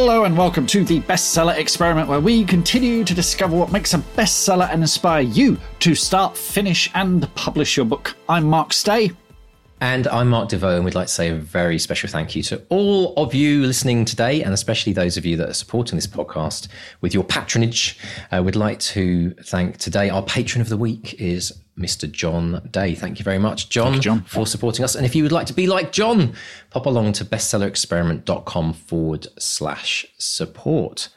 Hello and welcome to the Bestseller Experiment, where we continue to discover what makes a bestseller and inspire you to start, finish, and publish your book. I'm Mark Stay. And I'm Mark Desvaux, and we'd like to say a very special thank you to all of you listening today, and especially those of you that are supporting this podcast with your patronage. Uh, we'd like to thank today our patron of the week is Mr. John Day. Thank you very much, John, you, John. for supporting us. And if you would like to be like John, pop along to bestsellerexperiment.com forward slash support.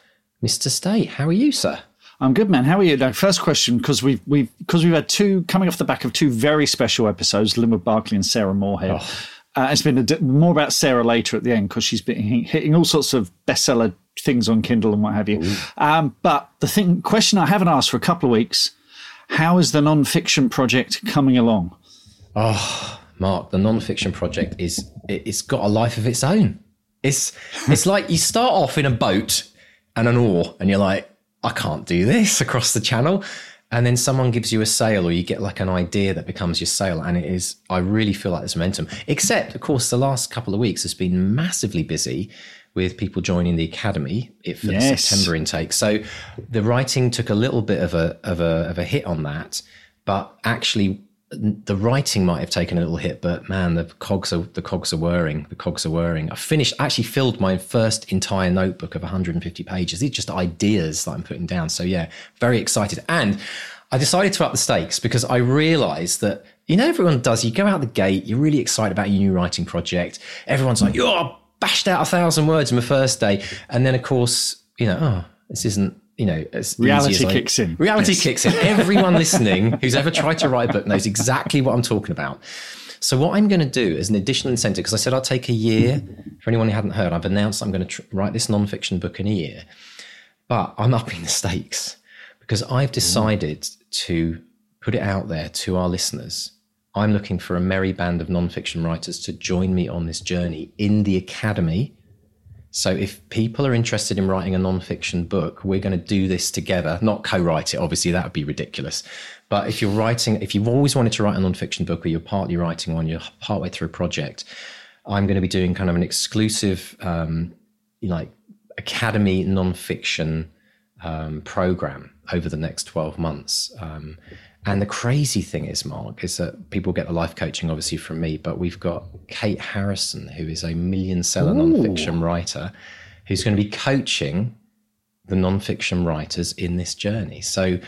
Mr. Stay, how are you, sir? I'm good, man. How are you? Now, first question, because we've we've because we've had two coming off the back of two very special episodes, Linwood Barclay and Sarah Moorhead. Oh. Uh, it's been a, more about Sarah later at the end because she's been hitting all sorts of bestseller things on Kindle and what have you. Um, but the thing question I haven't asked for a couple of weeks: How is the non-fiction project coming along? Oh, Mark, the non-fiction project is it, it's got a life of its own. It's it's like you start off in a boat and an oar, and you're like, I can't do this across the channel. And then someone gives you a sail, or you get like an idea that becomes your sail, And it is, I really feel like there's momentum. Except, of course, the last couple of weeks has been massively busy with people joining the academy for yes. the September intake. So the writing took a little bit of a, of a, of a hit on that. But actually, the writing might have taken a little hit, but man, the cogs are the cogs are whirring. The cogs are whirring. I finished, actually filled my first entire notebook of 150 pages. These are just ideas that I'm putting down. So yeah, very excited. And I decided to up the stakes because I realized that you know everyone does. You go out the gate, you're really excited about your new writing project. Everyone's like, "You're bashed out a thousand words in the first day," and then of course, you know, oh, this isn't you know, as reality kicks in. Reality yes. kicks in. Everyone listening who's ever tried to write a book knows exactly what I'm talking about. So what I'm going to do as an additional incentive, because I said I'll take a year. For anyone who hadn't heard, I've announced I'm going to tr- write this nonfiction book in a year, but I'm upping the stakes because I've decided to put it out there to our listeners. I'm looking for a merry band of nonfiction writers to join me on this journey in the academy so if people are interested in writing a nonfiction book, we're going to do this together, not co-write it. Obviously, that would be ridiculous. But if you're writing, if you've always wanted to write a nonfiction book or you're partly writing one, you're partway through a project, I'm going to be doing kind of an exclusive, um, like academy nonfiction um, program over the next 12 months. Um, and the crazy thing is, Mark, is that people get the life coaching obviously from me, but we've got Kate Harrison, who is a million seller Ooh. nonfiction writer, who's going to be coaching the nonfiction writers in this journey. So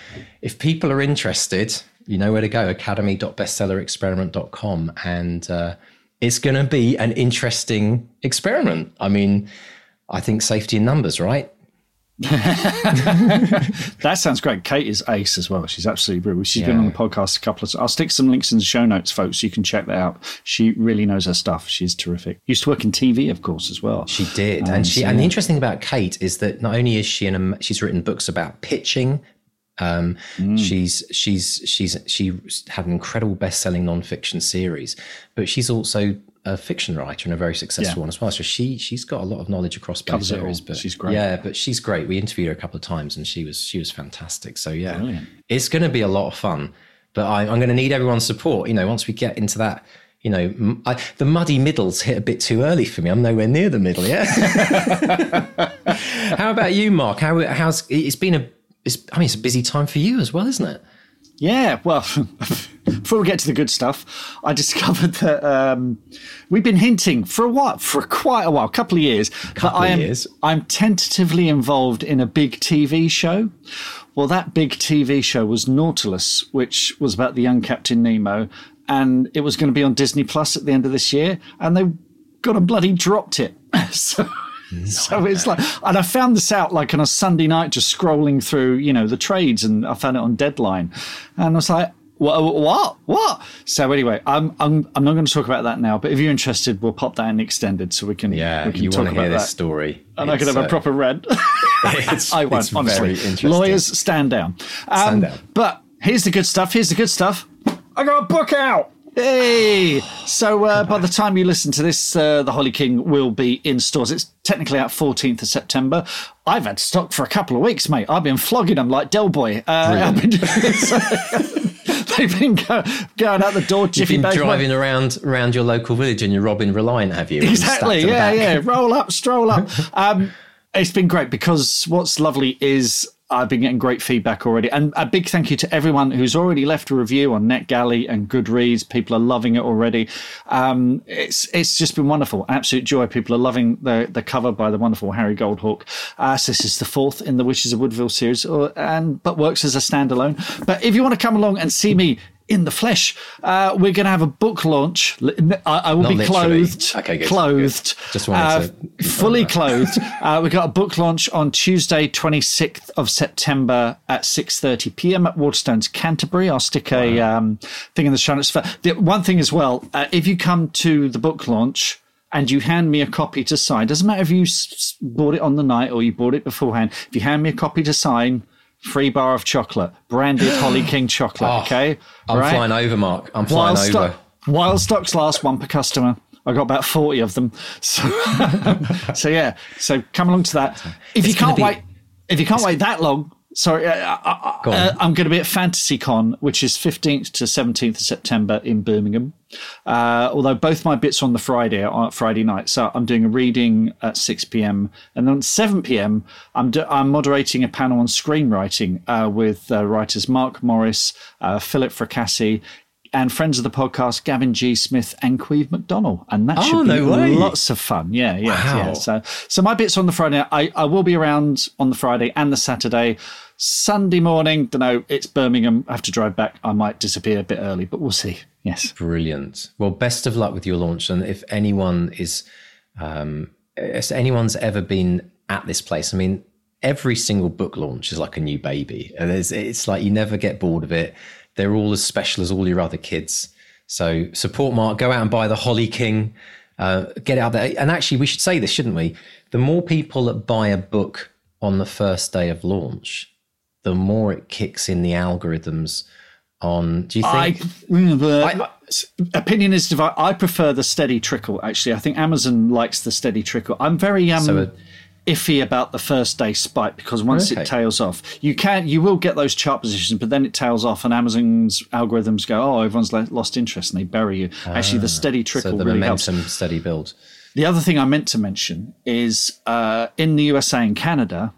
if people are interested, you know where to go academy.bestsellerexperiment.com. And uh, it's going to be an interesting experiment. I mean, I think safety in numbers, right? that sounds great. Kate is ace as well. She's absolutely brilliant. She's yeah. been on the podcast a couple of. Times. I'll stick some links in the show notes, folks. So you can check that out. She really knows her stuff. She's terrific. Used to work in TV, of course, as well. She did, um, and she. So, and the interesting thing about Kate is that not only is she in a, she's written books about pitching. Um, mm. She's she's she's she had an incredible best-selling nonfiction series, but she's also a fiction writer and a very successful yeah. one as well. So she she's got a lot of knowledge across both areas. But she's great. Yeah, but she's great. We interviewed her a couple of times and she was she was fantastic. So yeah, Brilliant. it's going to be a lot of fun. But I, I'm going to need everyone's support. You know, once we get into that you know, I, the muddy middles hit a bit too early for me. I'm nowhere near the middle yet. how about you, Mark? How how's it's been a it's, I mean, it's a busy time for you as well, isn't it? Yeah, well, before we get to the good stuff, I discovered that um, we've been hinting for a while, for quite a while, a couple of years, couple I am, years. I'm tentatively involved in a big TV show. Well, that big TV show was Nautilus, which was about the young Captain Nemo. and it was going to be on Disney Plus at the end of this year, and they got and bloody dropped it. so. So it's like, and I found this out like on a Sunday night, just scrolling through, you know, the trades, and I found it on Deadline, and I was like, what, what, what? So anyway, I'm, I'm, I'm not going to talk about that now. But if you're interested, we'll pop that in extended so we can, Yeah, we can you talk about this that. story. And I can have a uh, proper rant. it's- I won't, it's honestly. Lawyers, stand down. Um, Stand down. But here's the good stuff. Here's the good stuff. I got a book out. Hey! So uh, by the time you listen to this, uh, The Holly King will be in stores. It's technically out 14th of September. I've had stock for a couple of weeks, mate. I've been flogging them like Del Boy. Uh, they've been go, going out the door. You've been driving around around your local village and you're robbing Reliant, have you? Exactly. Yeah, back. yeah. Roll up, stroll up. Um, it's been great because what's lovely is I've been getting great feedback already, and a big thank you to everyone who's already left a review on NetGalley and Goodreads. People are loving it already. Um, it's it's just been wonderful, absolute joy. People are loving the the cover by the wonderful Harry Goldhawk. Uh, so this is the fourth in the Witches of Woodville series, or, and but works as a standalone. But if you want to come along and see me. In the flesh, uh, we're going to have a book launch. I, I will Not be literally. clothed, Okay, good, clothed, good. Just wanted to uh, fully clothed. uh, we got a book launch on Tuesday, 26th of September at 6:30 p.m. at Waterstones, Canterbury. I'll stick a um, thing in the show notes. For the one thing as well, uh, if you come to the book launch. And you hand me a copy to sign. Doesn't matter if you bought it on the night or you bought it beforehand. If you hand me a copy to sign, free bar of chocolate, branded Holly King chocolate. Ah, okay, I'm Right? flying over, Mark. I'm flying while, over. stock, while stocks last, one per customer. I got about forty of them. So, so yeah. So come along to that. If you It's gonna can't be- wait, if you can't wait that long, sorry, uh, uh, Go on. uh, I'm going to be at Fantasy Con, which is 15th to 17th of September in Birmingham. Uh, although both my bits are on the Friday on Friday night, so I'm doing a reading at 6 p.m. and then 7 p.m. I'm do, I'm moderating a panel on screenwriting uh, with uh, writers Mark Morris, uh, Philip Fracassi. And friends of the podcast, Gavin G. Smith and Queeve McDonald, and that Oh, should be no lots of fun. Yeah, yeah, Wow. yeah. So, so my bits on the Friday. I, I will be around on the Friday and the Saturday. Sunday morning, don't know. It's Birmingham. I have to drive back. I might disappear a bit early, but we'll see. Yes. Brilliant. Well, best of luck with your launch. And if anyone is, um, if anyone's ever been at this place, I mean, every single book launch is like a new baby. And it's, it's like you never get bored of it. They're all as special as all your other kids. So support Mark. Go out and buy the Holly King. Uh, get out there. And actually, we should say this, shouldn't we? The more people that buy a book on the first day of launch, the more it kicks in the algorithms. On, do you think? I, opinion is divided. I prefer the steady trickle. Actually, I think Amazon likes the steady trickle. I'm very um, So, uh, iffy about the first day spike because once Okay. it tails off, you can you will get those chart positions, but then it tails off, and Amazon's algorithms go, "Oh, everyone's lo- lost interest," and they bury you. Actually, the steady trickle Ah, so the really helps. momentum steady build. The other thing I meant to mention is uh, in the USA and Canada,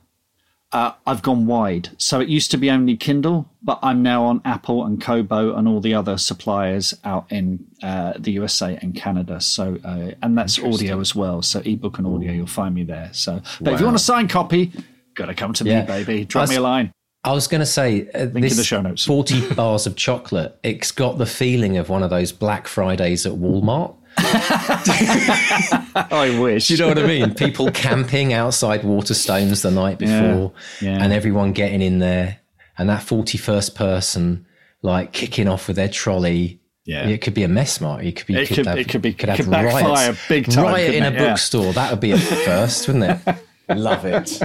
uh, I've gone wide. So it used to be only Kindle, but I'm now on Apple and Kobo and all the other suppliers out in uh, the USA and Canada. So uh, and that's audio as well. So ebook and audio, you'll find me there. So, but if you want a signed copy, gotta come to Yeah. me, baby. Drop me a line. I was going to say, uh, this the show notes. 40 bars of chocolate, it's got the feeling of one of those Black Fridays at Walmart. I wish. Do you know what I mean? People camping outside Waterstones the night before yeah. and everyone getting in there and that 41st person like kicking off with their trolley. Yeah. It could be a mess, Mark. It could be. It could- have, it could be- Could have could backfire riots. big time, Riot in a couldn't? Yeah. bookstore. That would be a first, wouldn't it? Love it.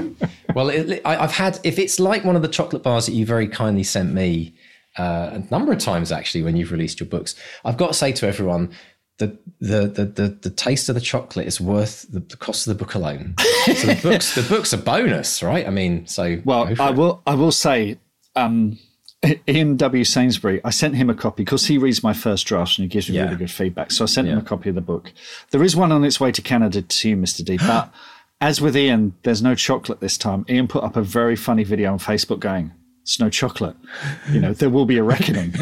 Well, it, I, I've had. If it's like one of the chocolate bars that you very kindly sent me uh, a number of times, actually, when you've released your books, I've got to say to everyone. The, the, the, the, the taste of the chocolate is worth the, the cost of the book alone. So the books the books a bonus, right? I mean, so Well, I will. I will say, um, Ian W. Sainsbury. I sent him a copy because he reads my first draft and he gives me Yeah. really good feedback. So I sent him a copy of the book. There is one on its way to Canada to you, Mister D. But as with Ian, there's no chocolate this time. Ian put up a very funny video on Facebook going. It's no chocolate. You know, there will be a reckoning.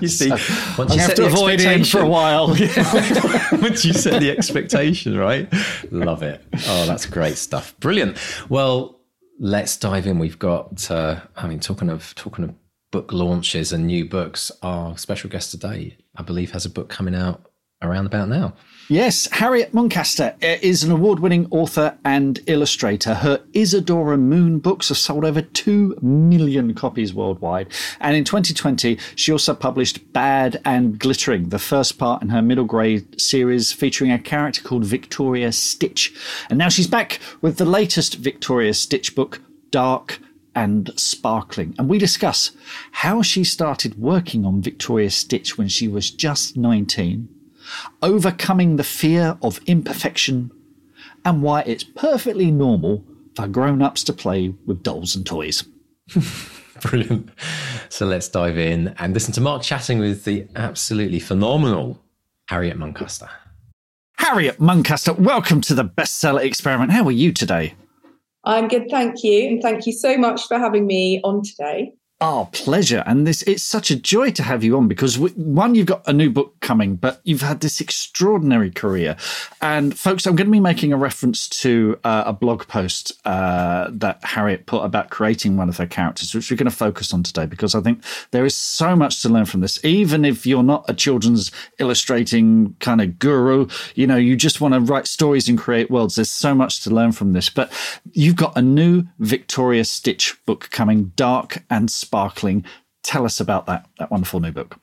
you see, once I have to avoid Ian for a while. Once you set the expectation, right? Love it. Oh, that's great stuff. Brilliant. Well, let's dive in. We've got, uh, I mean, talking of talking of book launches and new books, our special guest today, I believe, has a book coming out around about now. Yes, Harriet Muncaster uh, is an award winning author and illustrator. Her Isadora Moon books have sold over 2 million copies worldwide. And in 2020, she also published Bad and Glittering, the first part in her middle grade series featuring a character called Victoria Stitch. And now she's back with the latest Victoria Stitch book, Dark and Sparkling. And we discuss how she started working on Victoria Stitch when she was just 19 overcoming the fear of imperfection, and why it's perfectly normal for grown ups to play with dolls and toys. Brilliant. So let's dive in and listen to Mark chatting with the absolutely phenomenal Harriet Muncaster. Harriet Muncaster, welcome to the bestseller experiment. How are you today? I'm good, thank you. And thank you so much for having me on today. Our pleasure. And this it's such a joy to have you on because one, you've got a new book coming, but you've had this extraordinary career. And folks, I'm going to be making a reference to uh, a blog post uh, that Harriet put about creating one of her characters, which we're going to focus on today because I think there is so much to learn from this. Even if you're not a children's illustrating kind of guru, you know, you just want to write stories and create worlds. There's so much to learn from this. But you've got a new Victoria Stitch book coming, Dark and sparkling. Tell us about that, that wonderful new book.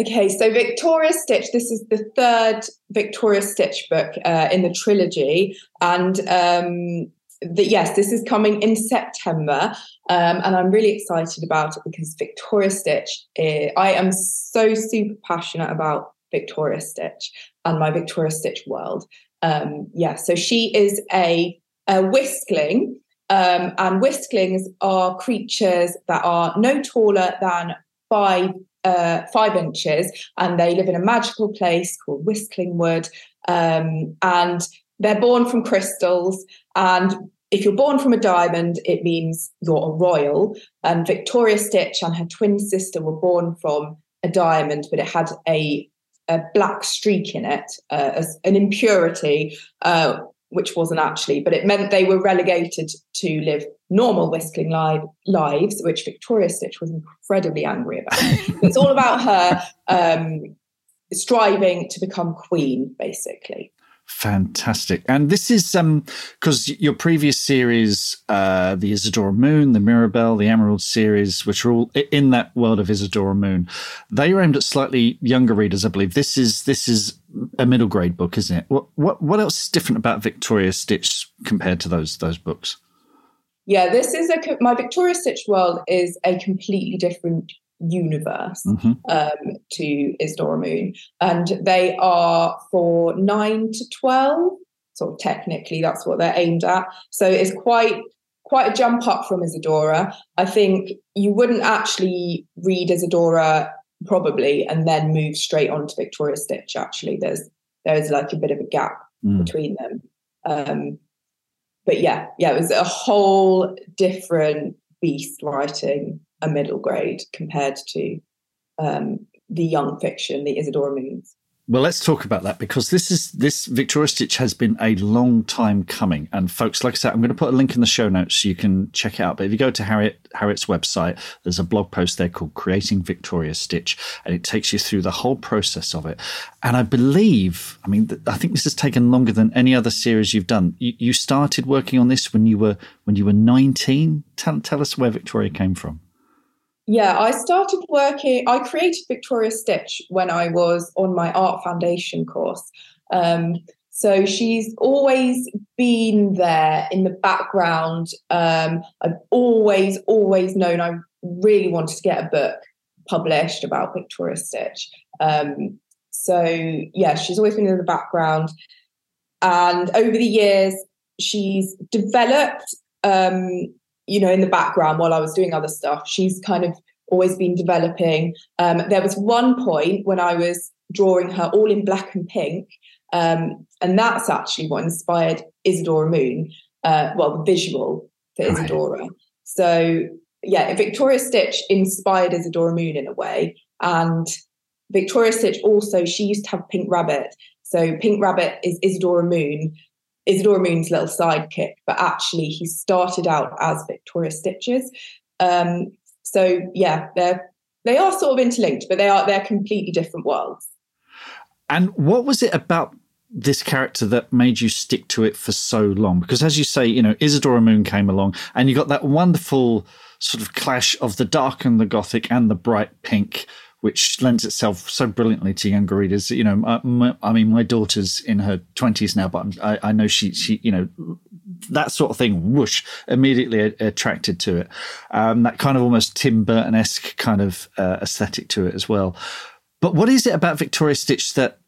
Okay, so Victoria Stitch, this is the third Victoria Stitch book uh, in the trilogy. And um, the, yes, this is coming in September. Um, and I'm really excited about it because Victoria Stitch, is, I am so super passionate about Victoria Stitch and my Victoria Stitch world. Um, yeah, so she is a, a whiskling um, and whisklings are creatures that are no taller than five uh, five inches, and they live in a magical place called Whistling Wood. Um, and they're born from crystals. And if you're born from a diamond, it means you're a royal. And Victoria Stitch and her twin sister were born from a diamond, but it had a a black streak in it, uh, as an impurity, uh, which wasn't actually, but it meant they were relegated to live normal whiskling li- lives, which Victoria Stitch was incredibly angry about. it's all about her um, striving to become queen, basically. Fantastic. And this is um because your previous series, uh, the Isadora Moon, the Mirabelle, the Emerald series, which are all in that world of Isadora Moon, they are aimed at slightly younger readers, I believe. This is this is a middle grade book, isn't it? What what what else is different about Victoria Stitch compared to those those books? Yeah, this is a my Victoria Stitch world is a completely different universe mm-hmm. um, to Isadora Moon, and they are for nine to twelve. Sort of technically, that's what they're aimed at. So it's quite quite a jump up from Isadora. I think you wouldn't actually read Isadora probably and then move straight on to Victoria Stitch. Actually, there's there's like a bit of a gap mm. between them. Um, but yeah, yeah, it was a whole different beast writing a middle grade compared to um, the young fiction, the Isadora Moons. Well, let's talk about that because this is this Victoria Stitch has been a long time coming. And folks, like I said, I'm going to put a link in the show notes so you can check it out. But if you go to Harriet Harriet's website, there's a blog post there called Creating Victoria Stitch, and it takes you through the whole process of it. And I believe, I mean, I think this has taken longer than any other series you've done. You, you started working on this when you were when you were 19. Tell, tell us where Victoria came from. Yeah, I started working, I created Victoria Stitch when I was on my art foundation course. Um, so she's always been there in the background. Um, I've always, always known I really wanted to get a book published about Victoria Stitch. Um, so, yeah, she's always been in the background. And over the years, she's developed um, you know, in the background while I was doing other stuff. She's kind of always been developing. Um, there was one point when I was drawing her all in black and pink, um, and that's actually what inspired Isadora Moon. Uh, well, the visual for right. Isadora. So yeah, Victoria Stitch inspired Isadora Moon in a way, and Victoria Stitch also she used to have Pink Rabbit. So Pink Rabbit is Isadora Moon, Isadora Moon's little sidekick, but actually he started out as Victoria Stitches. Um, so yeah, they're they are sort of interlinked, but they are they're completely different worlds. And what was it about this character that made you stick to it for so long? Because as you say, you know, Isadora Moon came along and you got that wonderful sort of clash of the dark and the gothic and the bright pink, which lends itself so brilliantly to younger readers. You know, my, my, I mean, my daughter's in her twenties now, but I, I, know she, she, you know, that sort of thing, whoosh, immediately attracted to it. Um, that kind of almost Tim Burton esque kind of uh, aesthetic to it as well. But what is it about Victoria Stitch that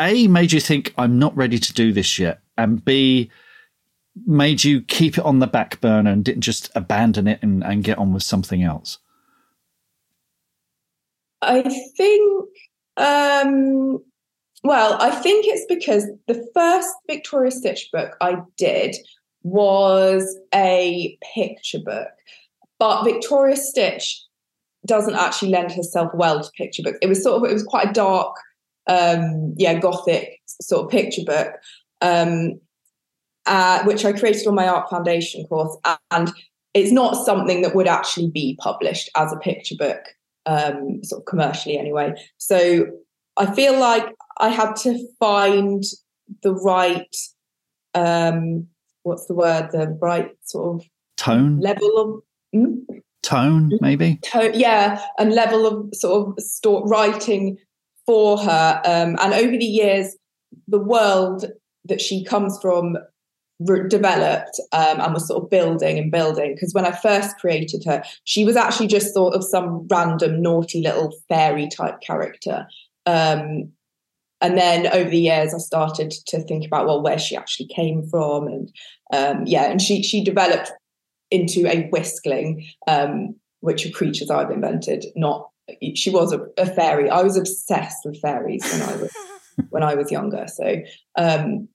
a made you think I'm not ready to do this yet, and B made you keep it on the back burner and didn't just abandon it and, and get on with something else? I think, um, well, I think it's because the first Victoria Stitch book I did was a picture book, but Victoria Stitch doesn't actually lend herself well to picture books. It was sort of it was quite a dark, um, yeah, gothic sort of picture book, um, uh, which I created on my art foundation course, and it's not something that would actually be published as a picture book, um, sort of commercially anyway. So I feel like I had to find the right, um, what's the word, the right sort of tone level of. Hmm? Tone, maybe. Tone, yeah, and level of sort of writing for her. Um, and over the years, the world that she comes from re- developed um, and was sort of building and building. Because when I first created her, she was actually just sort of some random naughty little fairy type character. Um, and then over the years, I started to think about well, where she actually came from, and um, yeah, and she she developed into a whiskling, um, which are creatures I've invented. Not she was a, a, fairy. I was obsessed with fairies when I was when I was younger. So um,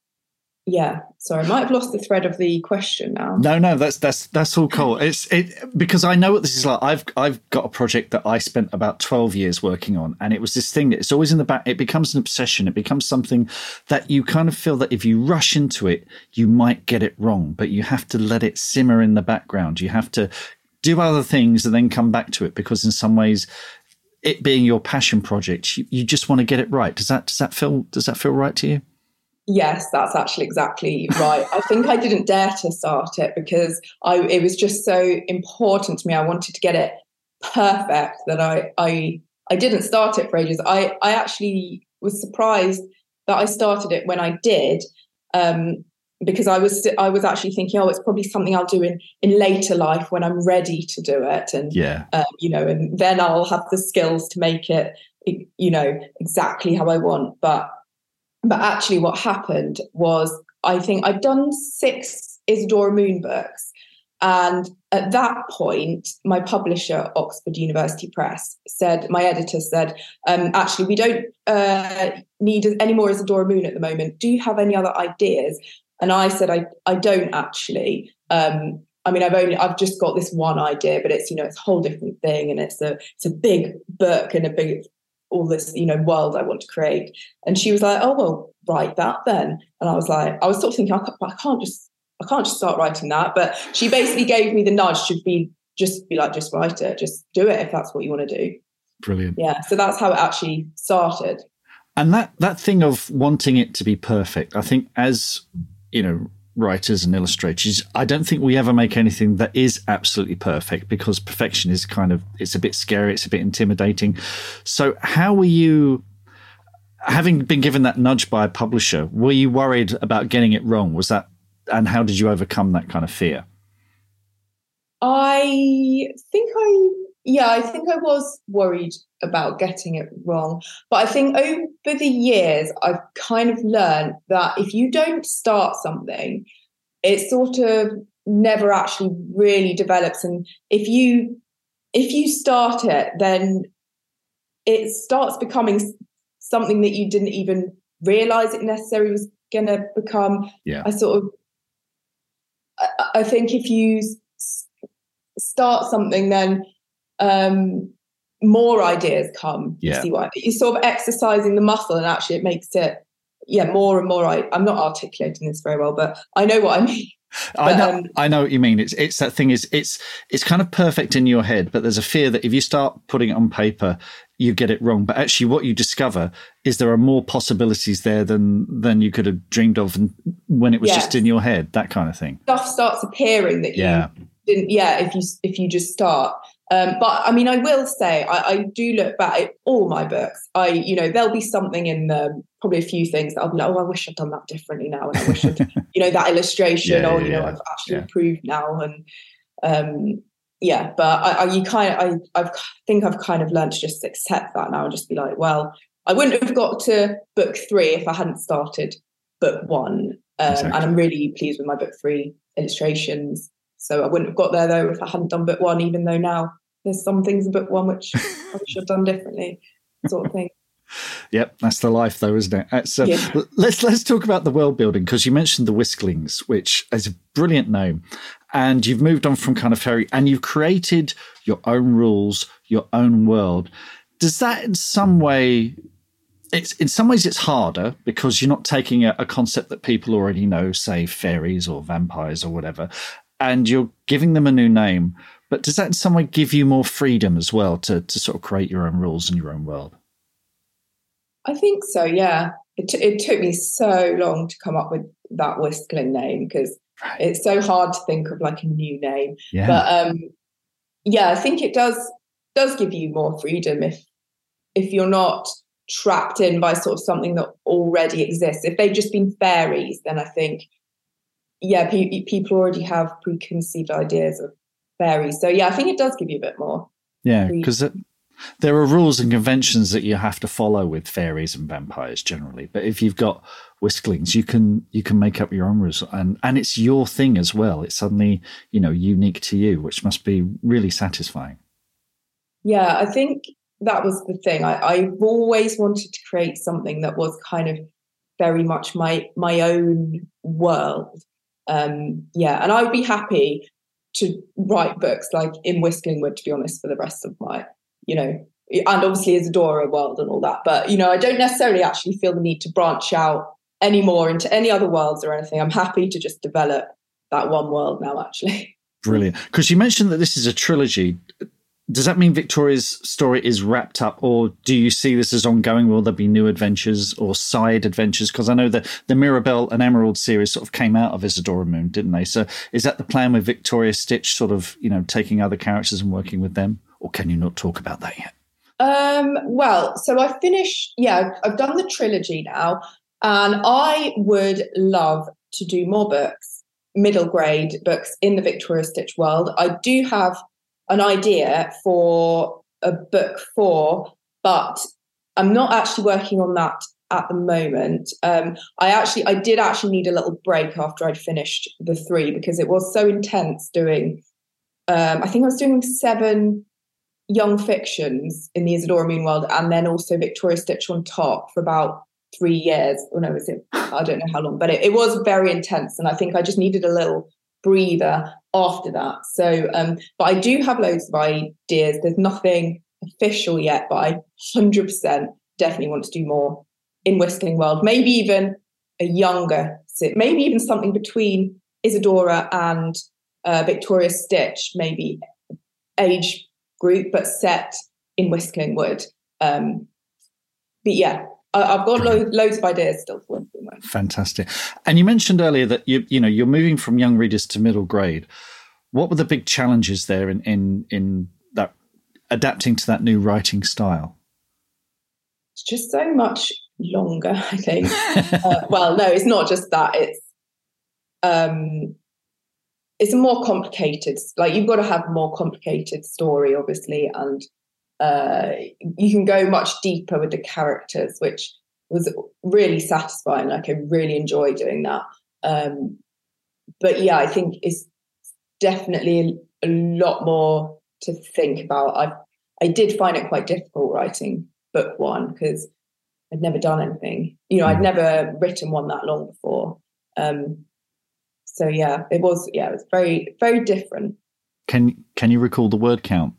yeah sorry i might have lost the thread of the question now. No no that's that's that's all cool. It's it because i know what this is like. I've i've got a project that i spent about 12 years working on and it was this thing that it's always in the back it becomes an obsession. It becomes something that you kind of feel that if you rush into it you might get it wrong but you have to let it simmer in the background. You have to do other things and then come back to it because in some ways it being your passion project you, you just want to get it right. Does that does that feel does that feel right to you Yes, that's actually exactly right. I think I didn't dare to start it because I it was just so important to me. I wanted to get it perfect that I I I didn't start it for ages. I I actually was surprised that I started it when I did. Um, because I was I was actually thinking, oh, it's probably something I'll do in in later life when I'm ready to do it, and yeah, um, you know, and then I'll have the skills to make it, you know, exactly how I want. But but actually, what happened was I think I'd done six Isadora Moon books. And at that point, my publisher, Oxford University Press, said, my editor said, um, actually, we don't uh, need any more Isadora Moon at the moment. Do you have any other ideas? And I said, I, I don't actually. Um, I mean, I've only, I've just got this one idea, but it's, you know, it's a whole different thing. And it's a, it's a big book and a big all this, you know, world I want to create. And she was like, oh, well, write that then. And I was like, I was sort of thinking, I can't, I can't just, I can't just start writing that. But she basically gave me the nudge to be, just be like, just write it, just do it if that's what you want to do. Brilliant. Yeah. So that's how it actually started. And that, that thing of wanting it to be perfect, I think as, you know, writers and illustrators i don't think we ever make anything that is absolutely perfect because perfection is kind of it's a bit scary it's a bit intimidating. So how were you having been given that nudge by a publisher were you worried about getting it wrong? Was that and how did you overcome that kind of fear? I think i yeah i think i was worried about getting it wrong. But I think over the years, I've kind of learned that if you don't start something, it sort of never actually really develops. And if you if you start it, then it starts becoming something that you didn't even realize it necessarily was going to become. Yeah. I sort of I, I think if you start something, then um, more ideas come. Yeah. You see why you're sort of exercising the muscle, and actually it makes it yeah more and more. I, I'm not articulating this very well, but I know what I mean. I know, um, I know what you mean. It's it's that thing is it's it's kind of perfect in your head, but there's a fear that if you start putting it on paper, you get it wrong. But actually, what you discover is there are more possibilities there than than you could have dreamed of, when it was yes. just in your head, that kind of thing. Stuff starts appearing that yeah. you didn't. Yeah, if you if you just start. Um, but I mean, I will say, I, I, do look back at all my books. I, you know, there'll be something in them, probably a few things that I'll be like, oh, I wish I'd done that differently now. And I wish I'd, you know, that illustration, yeah, or, you yeah, know, I've actually yeah. improved now. And, um, yeah, but I, I you kind of, I, I think I've kind of learned to just accept that now and just be like, well, I wouldn't have got to book three if I hadn't started book one. Um, exactly. And I'm really pleased with my book three illustrations. So I wouldn't have got there though if I hadn't done book one, even though now there's some things in book one which I should have done differently, sort of thing. Yep, that's the life, though, isn't it? Uh, so yeah. let's let's talk about the world building because you mentioned the Whisklings, which is a brilliant name, and you've moved on from kind of fairy, and you've created your own rules, your own world. Does that, in some way, it's in some ways it's harder because you're not taking a, a concept that people already know, say fairies or vampires or whatever, and you're giving them a new name. But does that in some way give you more freedom as well to to sort of create your own rules in your own world? I think so. Yeah, it, t- it took me so long to come up with that Whiskling name because right. it's so hard to think of like a new name. Yeah. But um, yeah, I think it does does give you more freedom if if you're not trapped in by sort of something that already exists. If they've just been fairies, then I think yeah, pe- people already have preconceived ideas of fairies. So yeah, I think it does give you a bit more. Yeah, because there are rules and conventions that you have to follow with fairies and vampires generally. But if you've got whisklings, you can you can make up your own rules, and and it's your thing as well. It's suddenly you know unique to you, which must be really satisfying. Yeah, I think that was the thing. I, I've always wanted to create something that was kind of very much my my own world. Um, yeah, and I would be happy to write books like in Whisklingwood, to be honest, for the rest of my you know, and obviously Isadora world and all that. But, you know, I don't necessarily actually feel the need to branch out anymore into any other worlds or anything. I'm happy to just develop that one world now, actually. Brilliant. Because you mentioned that this is a trilogy. Does that mean Victoria's story is wrapped up, or do you see this as ongoing? Will there be new adventures or side adventures? Because I know that the Mirabelle and Emerald series sort of came out of Isadora Moon, didn't they? So is that the plan with Victoria Stitch, sort of, you know, taking other characters and working with them? or can you not talk about that yet? Um, well, so I finished, yeah, I've done the trilogy now, and I would love to do more books, middle grade books in the Victoria Stitch world. I do have an idea for a book four, but I'm not actually working on that at the moment. Um, I actually, I did actually need a little break after I'd finished the three because it was so intense doing. Um, I think I was doing seven young fictions in the Isadora Moon world, and then also Victoria Stitch on top for about three years. Or no, was it? I don't know how long, but it, it was very intense, and I think I just needed a little breather after that. So, um, but I do have loads of ideas. There's nothing official yet, but I 100% definitely want to do more in Whistling World. Maybe even a younger, maybe even something between Isadora and uh, Victoria Stitch, maybe age group, but set in Whistling Wood. Um, but yeah, I, have got lo- loads of ideas still for Fantastic. And you mentioned earlier that you you know you're moving from young readers to middle grade. What were the big challenges there in in in that adapting to that new writing style? It's just so much longer, I think. uh, well, no, it's not just that. It's um, it's a more complicated like you've got to have a more complicated story obviously and uh, you can go much deeper with the characters which was really satisfying like i really enjoy doing that um, but yeah i think it's definitely a, a lot more to think about i i did find it quite difficult writing book one because i'd never done anything you know i'd mm. never written one that long before um, so yeah, it was yeah, it was very very different. Can can you recall the word count?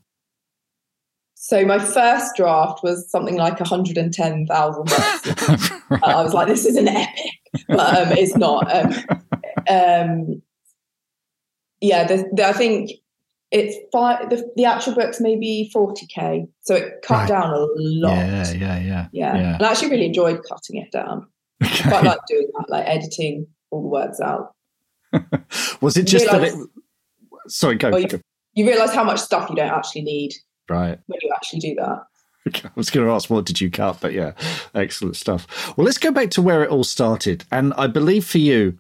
So my first draft was something like 110,000 words. right. uh, I was like, this is an epic, but um, it's not. Um, um, yeah, the, the, I think it's five. The, the actual book's maybe forty k, so it cut Right. down a lot. Yeah, yeah, yeah. yeah. yeah. And I actually really enjoyed cutting it down. Okay. Quite like doing that, like editing all the words out. Was it You just that it? Sorry, go. Oh, you- go. You realise how much stuff you don't actually need Right. when you actually do that. I was going to ask what did you cut, but yeah, excellent stuff. Well, let's go back to where it all started, and I believe for you,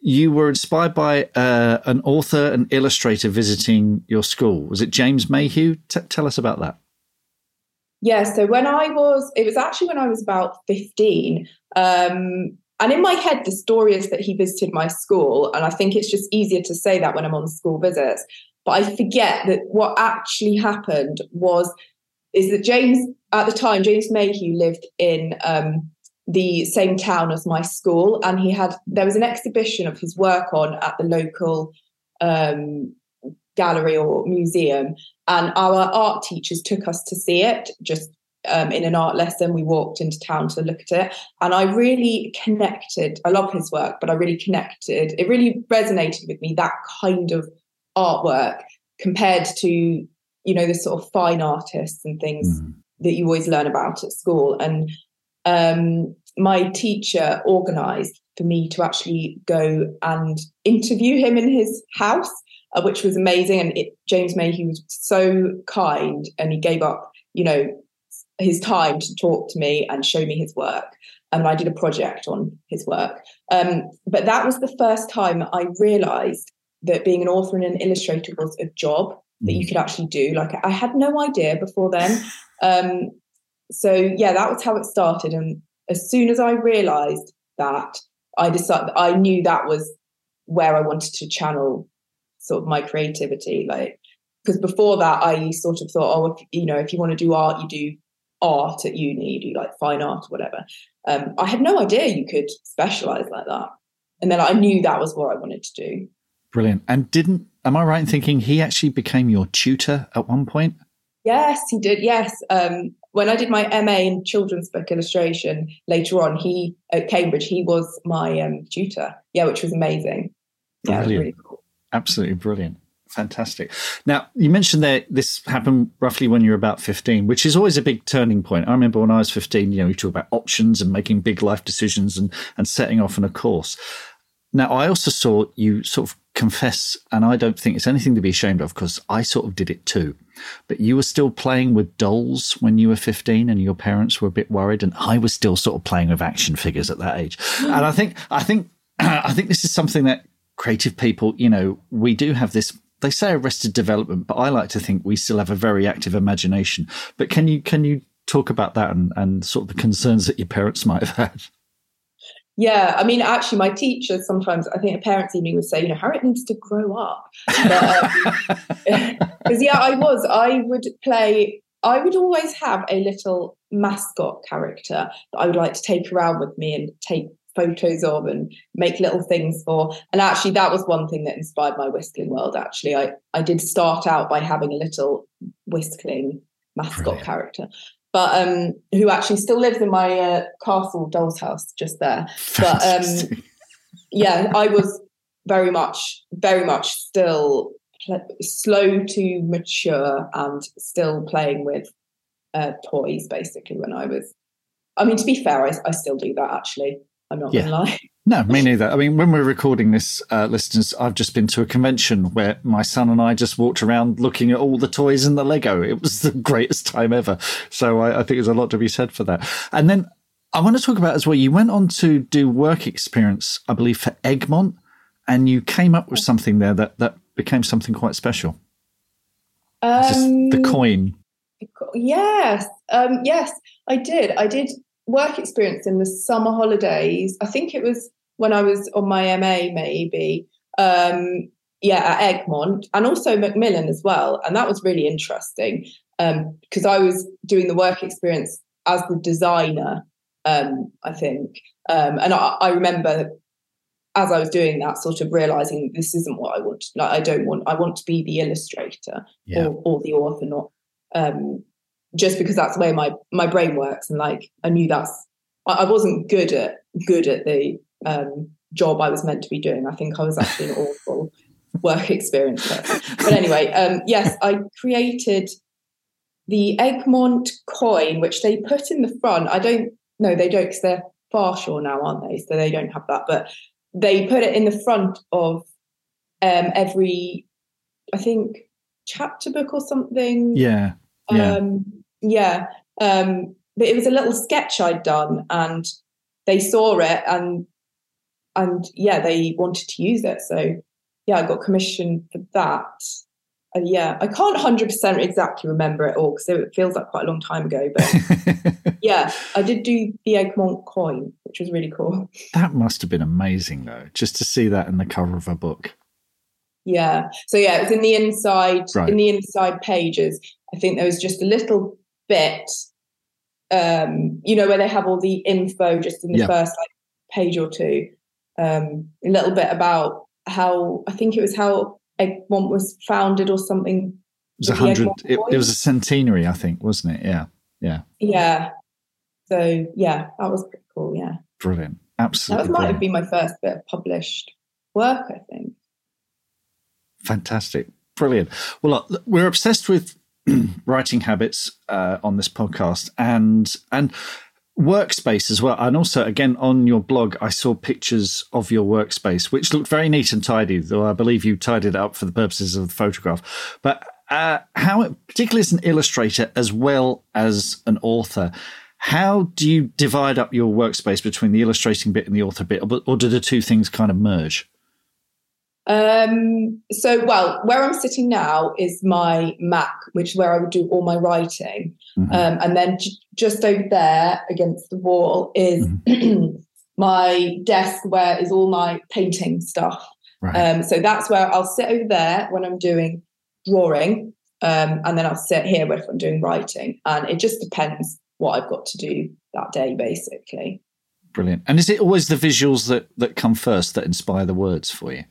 you were inspired by uh, an author and illustrator visiting your school. Was it James Mayhew? T- tell us about that. Yeah, so when I was, it was actually when I was about 15. Um, and in my head, the story is that he visited my school. And I think it's just easier to say that when I'm on school visits. But I forget that what actually happened was, is that James, at the time, James Mayhew lived in um, the same town as my school. And he had, there was an exhibition of his work on at the local um, gallery or museum and our art teachers took us to see it just um, in an art lesson we walked into town to look at it and i really connected i love his work but i really connected it really resonated with me that kind of artwork compared to you know the sort of fine artists and things Mm. that you always learn about at school and um, my teacher organized for me to actually go and interview him in his house uh, which was amazing. And it, James Mayhew was so kind, and he gave up, you know, his time to talk to me and show me his work. And I did a project on his work. Um, but that was the first time I realised that being an author and an illustrator was a job that you could actually do. Like I had no idea before then. Um, so yeah, that was how it started. And as soon as I realised that, I decided I knew that was where I wanted to channel sort of my creativity. Like because before that, I sort of thought, oh, if, you know, if you want to do art, you do art at uni, you do like fine art or whatever. Um, I had no idea you could specialize like that. And then I knew that was what I wanted to do. Brilliant. And didn't, am I right in thinking he actually became your tutor at one point? Yes, he did. Yes. Um, when I did my MA in children's book illustration later on, he at Cambridge, he was my um, tutor. Yeah, which was amazing. Yeah, Brilliant. really cool. Absolutely brilliant. Fantastic. Now, you mentioned that this happened roughly when you were about 15, which is always a big turning point. I remember when I was 15, you know, we talk about options and making big life decisions and, and setting off on a course. Now, I also saw you sort of confess, and I don't think it's anything to be ashamed of because I sort of did it too. But you were still playing with dolls when you were 15 and your parents were a bit worried. And I was still sort of playing with action figures at that age. and I think, I think, I think this is something that creative people, you know, we do have this. They say arrested development, but I like to think we still have a very active imagination. But can you can you talk about that and, and sort of the concerns that your parents might have had? Yeah, I mean, actually, my teachers sometimes, I think a parents even would say, you know, Harriet needs to grow up. Because, um, yeah, I was, I would play, I would always have a little mascot character that I would like to take around with me and take photos of and make little things for. And actually, that was one thing that inspired my whistling world. Actually, I, I did start out by having a little whistling mascot Brilliant. character. But um, who actually still lives in my uh, castle doll's house just there. But um, yeah, I was very much, very much still pl- slow to mature and still playing with uh, toys basically when I was. I mean, to be fair, I, I still do that actually. I'm not Yeah. going to lie. No, me neither. I mean, when we're recording this, uh, listeners, I've just been to a convention where my son and I just walked around looking at all the toys and the Lego. It was the greatest time ever. So I, I think there's a lot to be said for that. And then I want to talk about as well. You went on to do work experience, I believe, for Egmont, and you came up with something there that that became something quite special. Just the Um, coin. Yes, um, yes, I did. I did work experience in the summer holidays. I think it was when I was on my MA, maybe. Um, yeah, at Egmont and also Macmillan as well, and that was really interesting because I was doing the work experience as the designer. Um, I think, um, and I, I remember as I was doing that, sort of realizing this isn't what I want. Like, I don't want. I want to be the illustrator Yeah. or, or the author, not um, just because that's the way my my brain works. And like I knew that's I, I wasn't good at good at the um, job I was meant to be doing. I think I was actually an awful work experience first. But anyway, um, yes, I created the Egmont coin, which they put in the front. I don't know, they don't because they're Farshore now, aren't they? So they don't have that. But they put it in the front of um, every, I think, chapter book or something. Yeah. Yeah. Um, yeah. Um, but it was a little sketch I'd done, and they saw it, and and yeah, they wanted to use it. So yeah, I got commissioned for that. And yeah, I can't 100% exactly remember it all because it feels like quite a long time ago. But yeah, I did do the Egmont coin, which was really cool. That must have been amazing, though, just to see that in the cover of a book. Yeah. So yeah, it was in the inside, right. in the inside pages. I think there was just a little bit, um, you know, where they have all the info just in the first like page or two. Um, a little bit about how I think it was how Egmont was founded or something. It was a hundred. It, it, was a centenary, I think, wasn't it? Yeah, yeah, yeah. So yeah, that was pretty cool. Yeah, brilliant. Absolutely, that might have been my first bit of published work. I think. Fantastic, brilliant. Well, look, we're obsessed with writing habits uh, on this podcast, and and workspace as well. And also, again, on your blog, I saw pictures of your workspace, which looked very neat and tidy, though I believe you tidied it up for the purposes of the photograph. But uh, how, particularly as an illustrator as well as an author, how do you divide up your workspace between the illustrating bit and the author bit, or, or do the two things kind of merge? Um, so, well, where I'm sitting now is my Mac, which is where I would do all my writing. Mm-hmm. Um, and then just over there against the wall is mm-hmm. my desk where is all my painting stuff. Right. Um, so that's where I'll sit over there when I'm doing drawing. Um, and then I'll sit here if I'm doing writing. And it just depends what I've got to do that day, basically. Brilliant. And is it always the visuals that, that come first that inspire the words for you?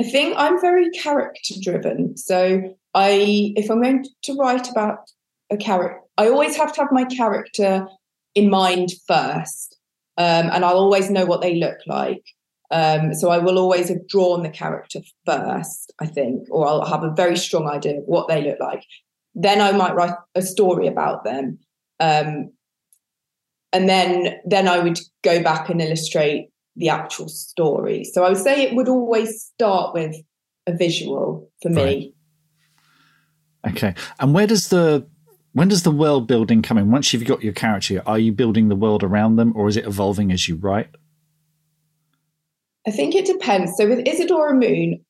I think I'm very character driven. So I, if I'm going to write about a character, I always have to have my character in mind first, um, and I'll always know what they look like. Um, so I will always have drawn the character first, I think, or I'll have a very strong idea of what they look like. Then I might write a story about them, um, and then then I would go back and illustrate the actual story. So I would say it would always start with a visual for me. Right. Okay. And where does the when does the world building come in? Once you've got your character, are you building the world around them or is it evolving as you write? I think it depends. So with Isadora Moon,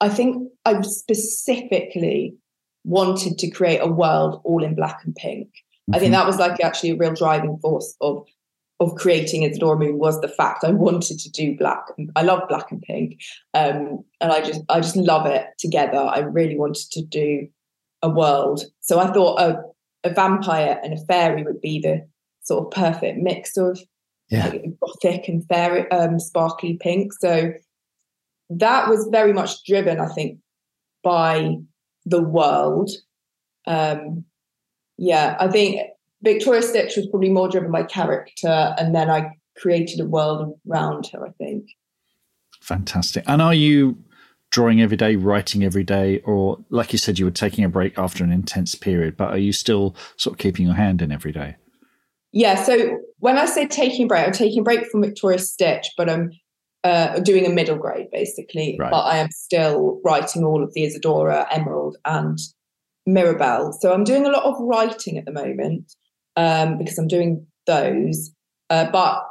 I think I specifically wanted to create a world all in black and pink. Mm-hmm. I think mm-hmm. that was like actually a real driving force of of creating Isadora Moon was the fact I wanted to do black. I love black and pink, um, and I just I just love it together. I really wanted to do a world, so I thought a, a vampire and a fairy would be the sort of perfect mix of yeah. like, gothic and fairy, um, sparkly pink. So that was very much driven, I think, by the world. Um, yeah, I think Victoria Stitch was probably more driven by character, and then I created a world around her. I think. Fantastic. And are you drawing every day, writing every day, or like you said, you were taking a break after an intense period, but are you still sort of keeping your hand in every day? Yeah. So when I say taking a break, I'm taking a break from Victoria Stitch, but I'm uh, doing a middle grade basically. Right. But I am still writing all of the Isadora, Emerald, and Mirabelle. So I'm doing a lot of writing at the moment um, because I'm doing those. Uh, but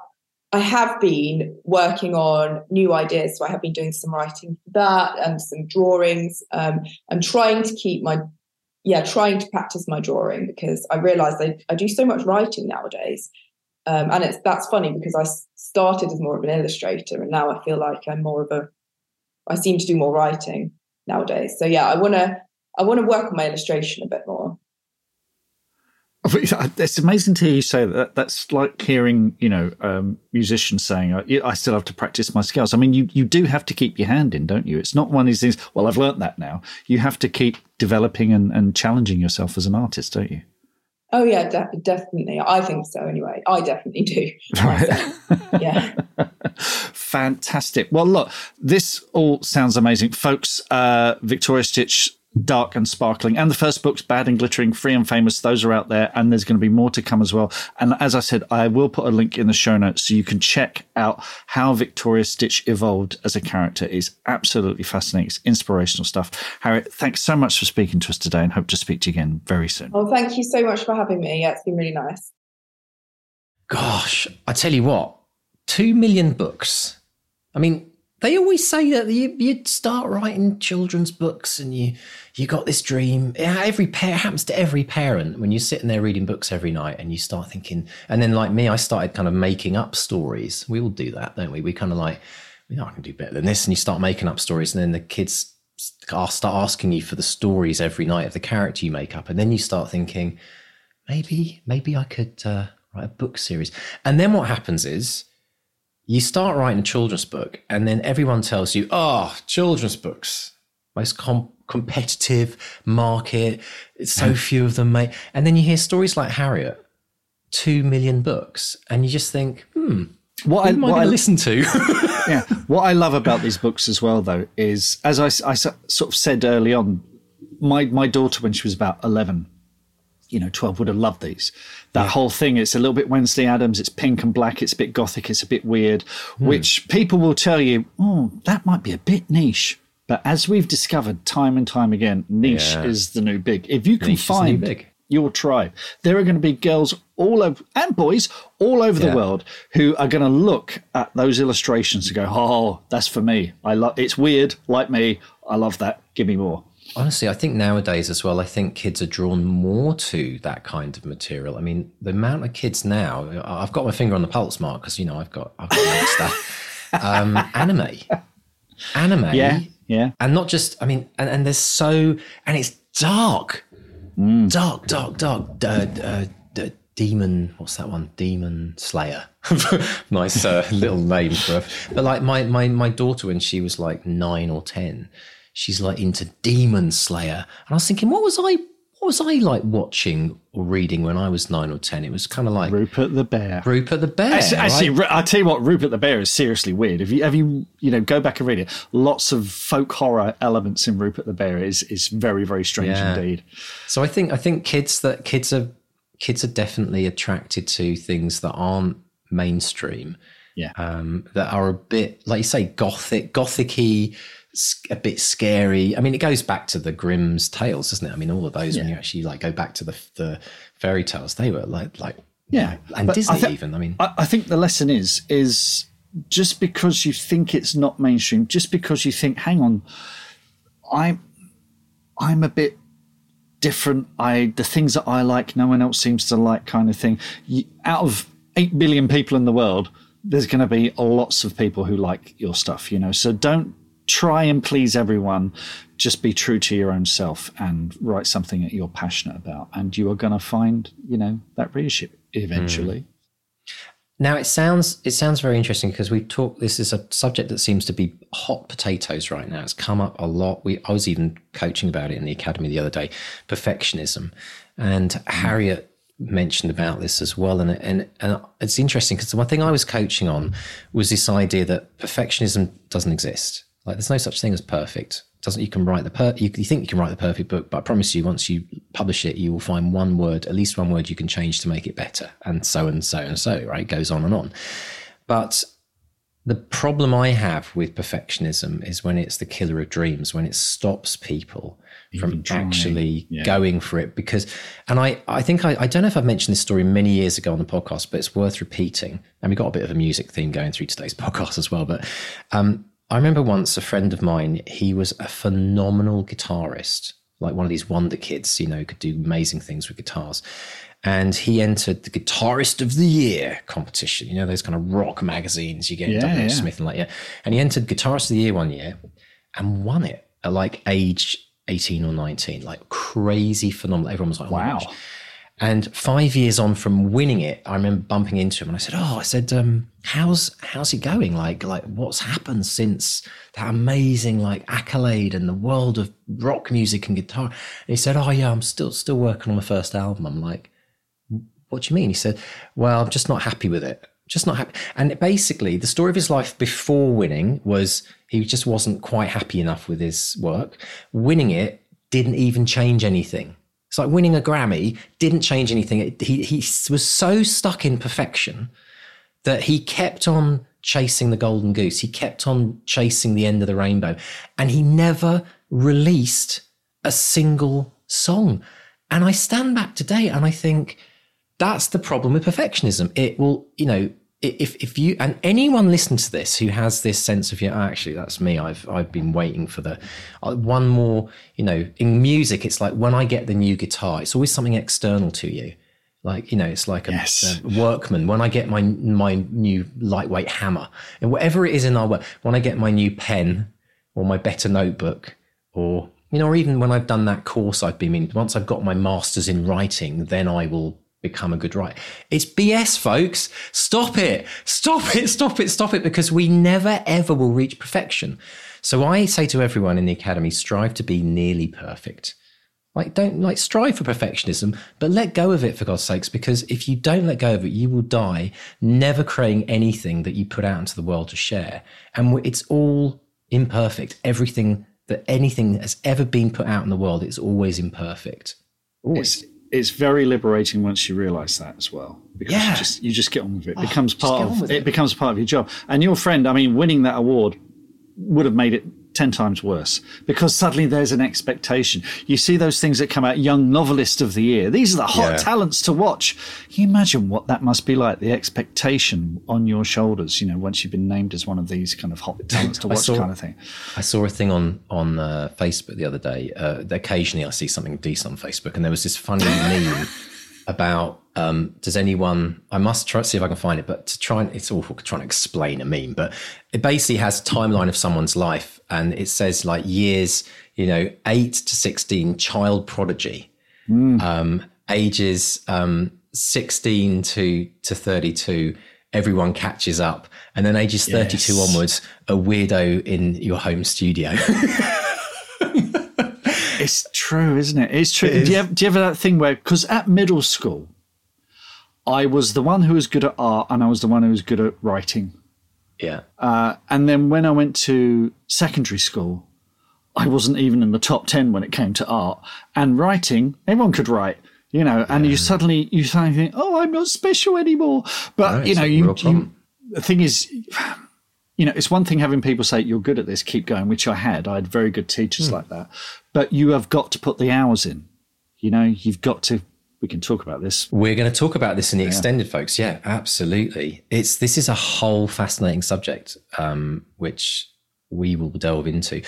I have been working on new ideas. So I have been doing some writing for that and some drawings. Um, I'm trying to keep my, yeah, trying to practice my drawing because I realize I, I do so much writing nowadays. Um, and it's that's funny because I started as more of an illustrator and now I feel like I'm more of a, I seem to do more writing nowadays. So yeah, I want to, I want to work on my illustration a bit more. It's amazing to hear you say that. That's like hearing, you know, um, musicians saying, "I still have to practice my skills." I mean, you you do have to keep your hand in, don't you? It's not one of these things. Well, I've learnt that now. You have to keep developing and, and challenging yourself as an artist, don't you? Oh yeah, de- definitely. I think so. Anyway, I definitely do. Right. yeah. Fantastic. Well, look, this all sounds amazing. Folks, uh, Victoria Stitch, Dark and Sparkling, and the first book's Bad and Glittering, Free and Famous. Those are out there, and there's going to be more to come as well. And as I said, I will put a link in the show notes so you can check out how Victoria Stitch evolved as a character. It's absolutely fascinating. It's inspirational stuff. Harriet, thanks so much for speaking to us today and hope to speak to you again very soon. Oh, thank you so much for having me. Yeah, it's been really nice. Gosh, I tell you what, two million books. I mean, they always say that you you start writing children's books and you you got this dream. Every pair happens to every parent when you're sitting there reading books every night and you start thinking. And then, like me, I started kind of making up stories. We all do that, don't we? We kind of like, you know, I can do better than this, and you start making up stories, and then the kids start asking you for the stories every night of the character you make up, and then you start thinking, maybe maybe I could uh, write a book series. And then what happens is you start writing a children's book, and then everyone tells you, "Oh, children's books, most com- competitive market. It's so few of them, mate." And then you hear stories like Harriet, two million books, and you just think, "Hmm, What I, who I what I listen to?" yeah. What I love about these books as well, though, is as I sort of said early on, my my daughter when she was about eleven, you know, twelve would have loved these. That whole thing. It's a little bit Wednesday Addams. It's pink and black. It's a bit gothic. It's a bit weird. Hmm. Which people will tell you, oh, that might be a bit niche. But as we've discovered time and time again, niche Yeah. is the new big. If you can Niche is the new find big. your tribe. There are going to be girls all over and boys all over the world who are going to look at those illustrations and go, "Oh, that's for me. I love. It's weird, like me. I love that. Give me more." Honestly, I think nowadays as well, I think kids are drawn more to that kind of material. I mean, the amount of kids now, I've got my finger on the pulse, Mark, because, you know, I've got, I've got stuff. Um, anime. Anime. Yeah, yeah. And not just, I mean, and, and there's so, and it's dark. Dark, dark, dark. Uh, uh, d- demon, what's that one? Demon Slayer. nice uh, little name for her. But like my, my, my daughter, when she was like nine or 10, she's like into Demon Slayer. And I was thinking, what was I, what was I like watching or reading when I was nine or 10? It was kind of like Rupert the Bear. Rupert the Bear. Actually, actually, right? Ru- I'll tell you what. Rupert the Bear is seriously weird. If you have you you know go back and read it, lots of folk horror elements in Rupert the Bear is is very very strange Yeah. indeed. So I think I think kids that kids are kids are definitely attracted to things that aren't mainstream. Yeah. Um, that are a bit like you say gothic, gothicy, a bit scary. I mean, it goes back to the Grimm's tales, doesn't it? I mean, all of those when you actually like go back to the the fairy tales, they were like like Yeah, and but I Disney even. I mean, I, I think the lesson is is just because you think it's not mainstream, just because you think, hang on, I'm I'm a bit different. I the things that I like, no one else seems to like, kind of thing. You, out of eight billion people in the world, there's going to be lots of people who like your stuff, you know. So don't try and please everyone. Just be true to your own self and write something that you're passionate about, and you are going to find, you know, that readership eventually. Mm. Now it sounds it sounds very interesting because we've talked. This is a subject that seems to be hot potatoes right now. It's come up a lot. We I was even coaching about it in the academy the other day. Perfectionism, and mm. Harriet mentioned about this as well. And and and it's interesting because the one thing I was coaching on was this idea that perfectionism doesn't exist. Like there's no such thing as perfect. Doesn't you can write the per you, you think you can write the perfect book, but I promise you, once you publish it, you will find one word, at least one word, you can change to make it better, and so and so and so. Right, it goes on and on. But the problem I have with perfectionism is when it's the killer of dreams, when it stops people from trying, actually yeah. going for it. Because, and I, I think I, I don't know if I've mentioned this story many years ago on the podcast, but it's worth repeating. And we got a bit of a music theme going through today's podcast as well. But um, I remember once a friend of mine, he was a phenomenal guitarist, like one of these wonder kids, you know, could do amazing things with guitars. And he entered the Guitarist of the Year competition, you know, those kind of rock magazines you get, Yeah, W. yeah. Smith and like, yeah. And he entered Guitarist of the Year one year and won it at like age 18 or 19, like crazy phenomenal. Everyone was like, oh Wow. And five years on from winning it, I remember bumping into him and I said, "Oh, I said, um, how's how's it going? Like, like what's happened since that amazing like accolade and the world of rock music and guitar?" And he said, "Oh yeah, I'm still still working on my first album." I'm like, "What do you mean?" He said, "Well, I'm just not happy with it." just not happy. And basically, the story of his life before winning was he just wasn't quite happy enough with his work. Winning it didn't even change anything. It's like winning a Grammy didn't change anything. He, he was so stuck in perfection that he kept on chasing the golden goose. He kept on chasing the end of the rainbow. And he never released a single song. And I stand back today and I think that's the problem with perfectionism. It will, you know, if if you and anyone listen to this who has this sense of yeah, actually that's me. I've I've been waiting for the uh, one more. You know, in music, it's like when I get the new guitar, it's always something external to you. Like you know, it's like a, Yes. a workman. When I get my my new lightweight hammer, and whatever it is in our work, when I get my new pen or my better notebook, or you know, or even when I've done that course I've been in, once I've got my masters in writing, then I will become a good writer. It's BS, folks. Stop it. Stop it. Stop it. Stop it. Because we never ever will reach perfection. So I say to everyone in the academy, strive to be nearly perfect. Like don't like strive for perfectionism, but let go of it for God's sakes. Because if you don't let go of it, you will die never creating anything that you put out into the world to share. And it's all imperfect. Everything that anything has ever been put out in the world is always imperfect. Always. It's, it's very liberating once you realize that as well because Yeah. you just you just get on with it. It becomes part of it. it. becomes part of your job. And your friend, I mean, winning that award would have made it 10 times worse because suddenly there's an expectation. You see those things that come out, young novelist of the year. These are the hot Yeah. talents to watch. Can you imagine what that must be like? The expectation on your shoulders, you know, once you've been named as one of these kind of hot talents to watch saw- kind of thing. I saw a thing on on uh, Facebook the other day. Uh, occasionally, I see something decent on Facebook, and there was this funny meme about um, does anyone? I must try see if I can find it, but to try and it's awful trying to explain a meme, but it basically has a timeline of someone's life, and it says like years, you know, eight to sixteen, child prodigy, um, ages um, sixteen to to thirty two. Everyone catches up, and then ages Yes. onwards, a weirdo in your home studio. It's true, isn't it? It's true. Do, you have, do you have that thing where, because at middle school, I was the one who was good at art and I was the one who was good at writing. yeah, Uh, and then when I went to secondary school, I wasn't even in the top 10 when it came to art. And writing, everyone could write, you know, and you suddenly, you suddenly think, oh, I'm not special anymore. But, No, you know, you, you, the thing is, you know, it's one thing having people say you're good at this, keep going, which I had. I had very good teachers Hmm. like that. But you have got to put the hours in. You know, you've got to. We can talk about this. We're going to talk about this in the extended, folks. Yeah, absolutely. It's this is a whole fascinating subject, um, which we will delve into.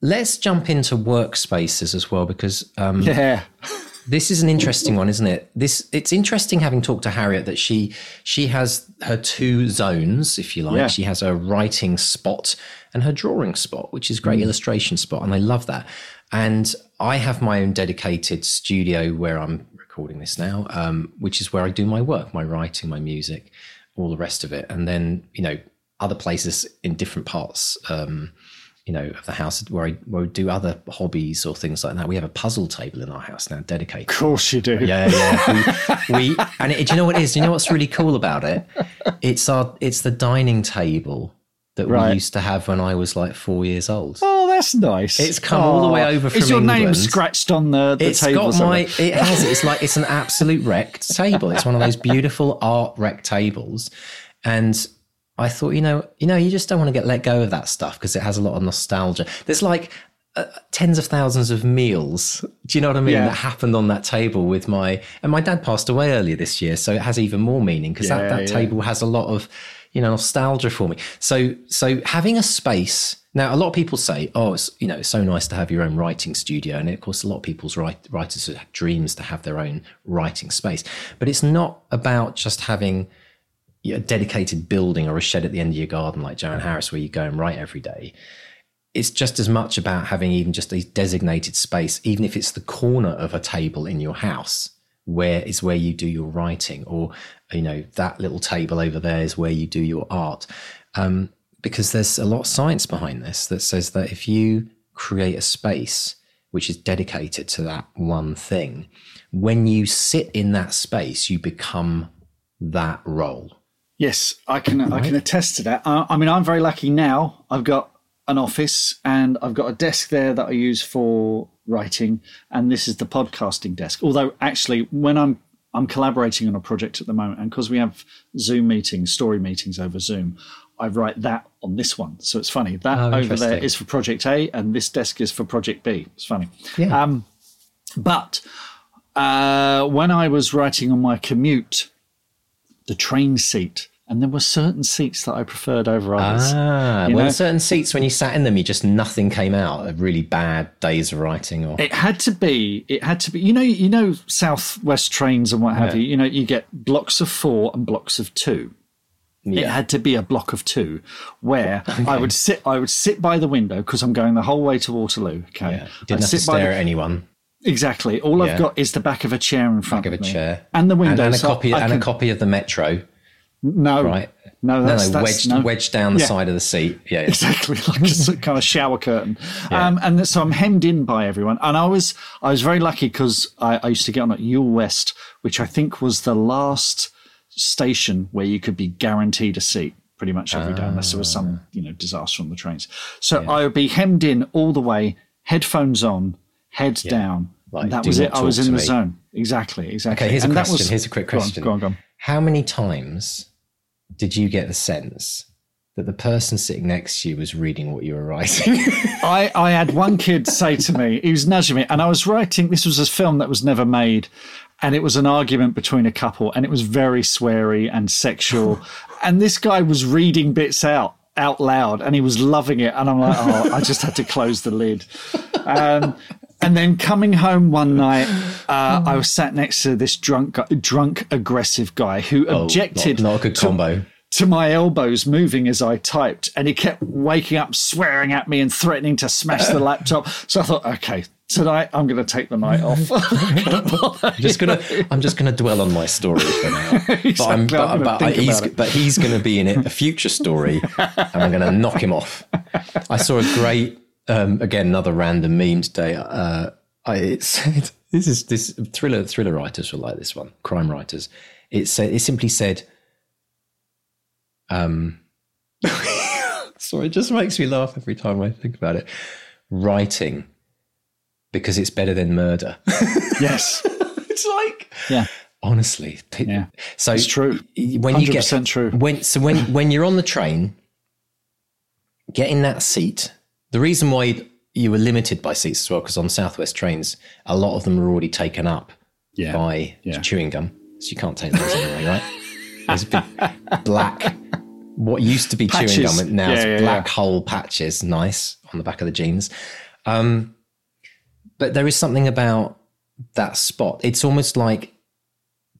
Let's jump into workspaces as well, because um, Yeah, this is an interesting one, isn't it? This it's interesting having talked to Harriet that she she has her two zones, if you like. Yeah. She has her writing spot and her drawing spot, which is great illustration spot, and I love that. And I have my own dedicated studio where I'm recording this now, um, which is where I do my work, my writing, my music, all the rest of it, and then you know other places in different parts. Um, you know, of the house where I, where I do other hobbies or things like that. We have a puzzle table in our house now dedicated. of course you do. Yeah, yeah. We, we and it, do you know what it is? Do you know what's really cool about it? It's our it's the dining table that Right. we used to have when I was like four years old. Oh, that's nice. It's come all the way over from Is your name scratched on the, the It's table? got my it has. It's like it's an absolute wrecked table. It's one of those beautiful art wreck tables. And I thought, you know, you know, you just don't want to get let go of that stuff because it has a lot of nostalgia. There's like uh, tens of thousands of meals. Do you know what I mean? Yeah. That happened on that table with my and my dad passed away earlier this year, so it has even more meaning because Yeah, that, that yeah. table has a lot of you know nostalgia for me. So so having a space now, a lot of people say, "Oh, it's you know, it's so nice to have your own writing studio," and of course, a lot of people's write, writers have dreams to have their own writing space. But it's not about just having a dedicated building or a shed at the end of your garden like Joanne Harris, where you go and write every day. It's just as much about having even just a designated space, even if it's the corner of a table in your house, where is where you do your writing, or you know that little table over there is where you do your art. Um, because there's a lot of science behind this that says that if you create a space which is dedicated to that one thing, when you sit in that space, you become that role. Yes, I can. I can attest to that. Uh, I mean, I'm very lucky now. I've got an office and I've got a desk there that I use for writing, and this is the podcasting desk. Although, actually, when I'm I'm collaborating on a project at the moment, and because we have Zoom meetings, story meetings over Zoom, I write that on this one. So it's funny that Oh, over there is for Project A, and this desk is for Project B. It's funny. Yeah. Um, but uh, when I was writing on my commute, the train seat, and there were certain seats that I preferred over others. Ah, You well, know? certain seats when you sat in them, you just nothing came out. A really bad days of writing, or It had to be. It had to be. You know. You know. Southwest trains and what have Yeah. you. You know. You get blocks of four and blocks of two. It had to be a block of two, where I would sit. I would sit by the window because I'm going the whole way to Waterloo. Okay. yeah. Didn't I'd have to stare the- at anyone. Exactly. All I've got is the back of a chair in front Give a of me. chair and the window, and, and a copy and can- a copy of the Metro, No, right? No, No, that's, no, that's wedged no. wedged down the Yeah. side of the seat. Yeah, yeah. exactly like a kind of shower curtain um, and so i'm hemmed in by everyone and i was i was very lucky because I, I used to get on at Ewell West which i think was the last station where you could be guaranteed a seat pretty much every day unless there was some Ah. you know disaster on the trains so i would be hemmed in all the way headphones on head down Like, that was it i was in the me. zone exactly exactly Okay, here's a and that question. was- here's a quick go on, question. go on, go on. How many times did you get the sense that the person sitting next to you was reading what you were writing? I, I had one kid say to me, he was nudging me, and I was writing, this was a film that was never made, and it was an argument between a couple, and it was very sweary and sexual. and this guy was reading bits out out loud, and he was loving it. And I'm like, oh, I just had to close the lid. Um, and then coming home one night, uh, I was sat next to this drunk, drunk, aggressive guy who objected not, not a good to- combo. to my elbows moving as I typed, and he kept waking up, swearing at me, and threatening to smash the laptop. So I thought, okay, tonight I'm going to take the night off. I'm just gonna I'm just gonna dwell on my story for now. But, I'm, Exactly, I'm but, but, think he's, but he's gonna be in it, a future story, and I'm gonna knock him off. I saw a great um, again another random meme today. Uh, I it said this is this thriller thriller writers will like this one crime writers. It said it simply said, um, sorry, it just makes me laugh every time I think about it. Writing because it's better than murder. yes, it's like yeah, honestly Yeah. so It's true. when you get 100% true. when so when when you're on the train get in that seat the reason why you were limited by seats as well because on southwest trains a lot of them are already taken up Yeah. by Yeah. chewing gum so you can't take those anyway right there's a big black what used to be chewing gum now Yeah, is yeah, black hole patches nice on the back of the jeans um but there is something about that spot. It's almost like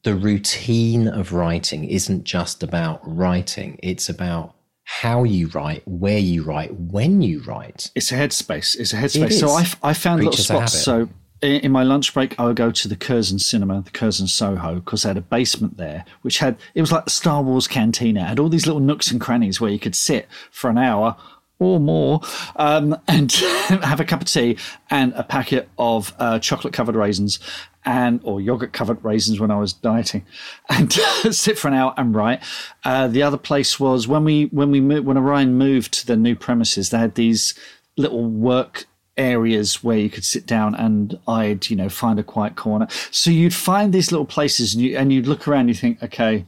the routine of writing isn't just about writing, it's about how you write, where you write, when you write. it's a headspace. It's a headspace. So I, I, found Creatures little of spots. So in, in my lunch break, I would go to the Curzon Cinema, the Curzon Soho, because they had a basement there, which had it was like the Star Wars cantina. It had all these little nooks and crannies where you could sit for an hour or more um, and have a cup of tea and a packet of uh, chocolate covered raisins and or yogurt covered raisins when I was dieting and sit for an hour and write. Uh, the other place was when we when we moved, when Orion moved to the new premises, they had these little work areas where you could sit down and I'd you know find a quiet corner. So you'd find these little places and you and you'd look around, and you think, okay,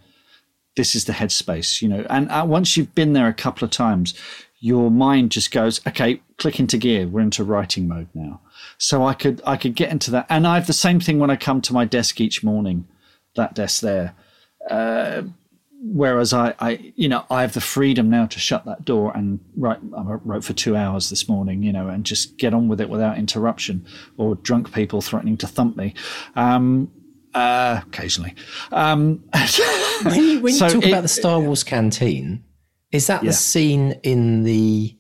this is the headspace, you know. And uh, once you've been there a couple of times, your mind just goes, okay, click into gear. We're into writing mode now. So I could I could get into that, and I have the same thing when I come to my desk each morning. That desk there. Uh, whereas I, I, you know, I have the freedom now to shut that door and write. I wrote for two hours this morning, you know, and just get on with it without interruption or drunk people threatening to thump me. Um, uh, occasionally. Um, When you, when So talk it- about the Star Wars canteen, is that Yeah. the scene in the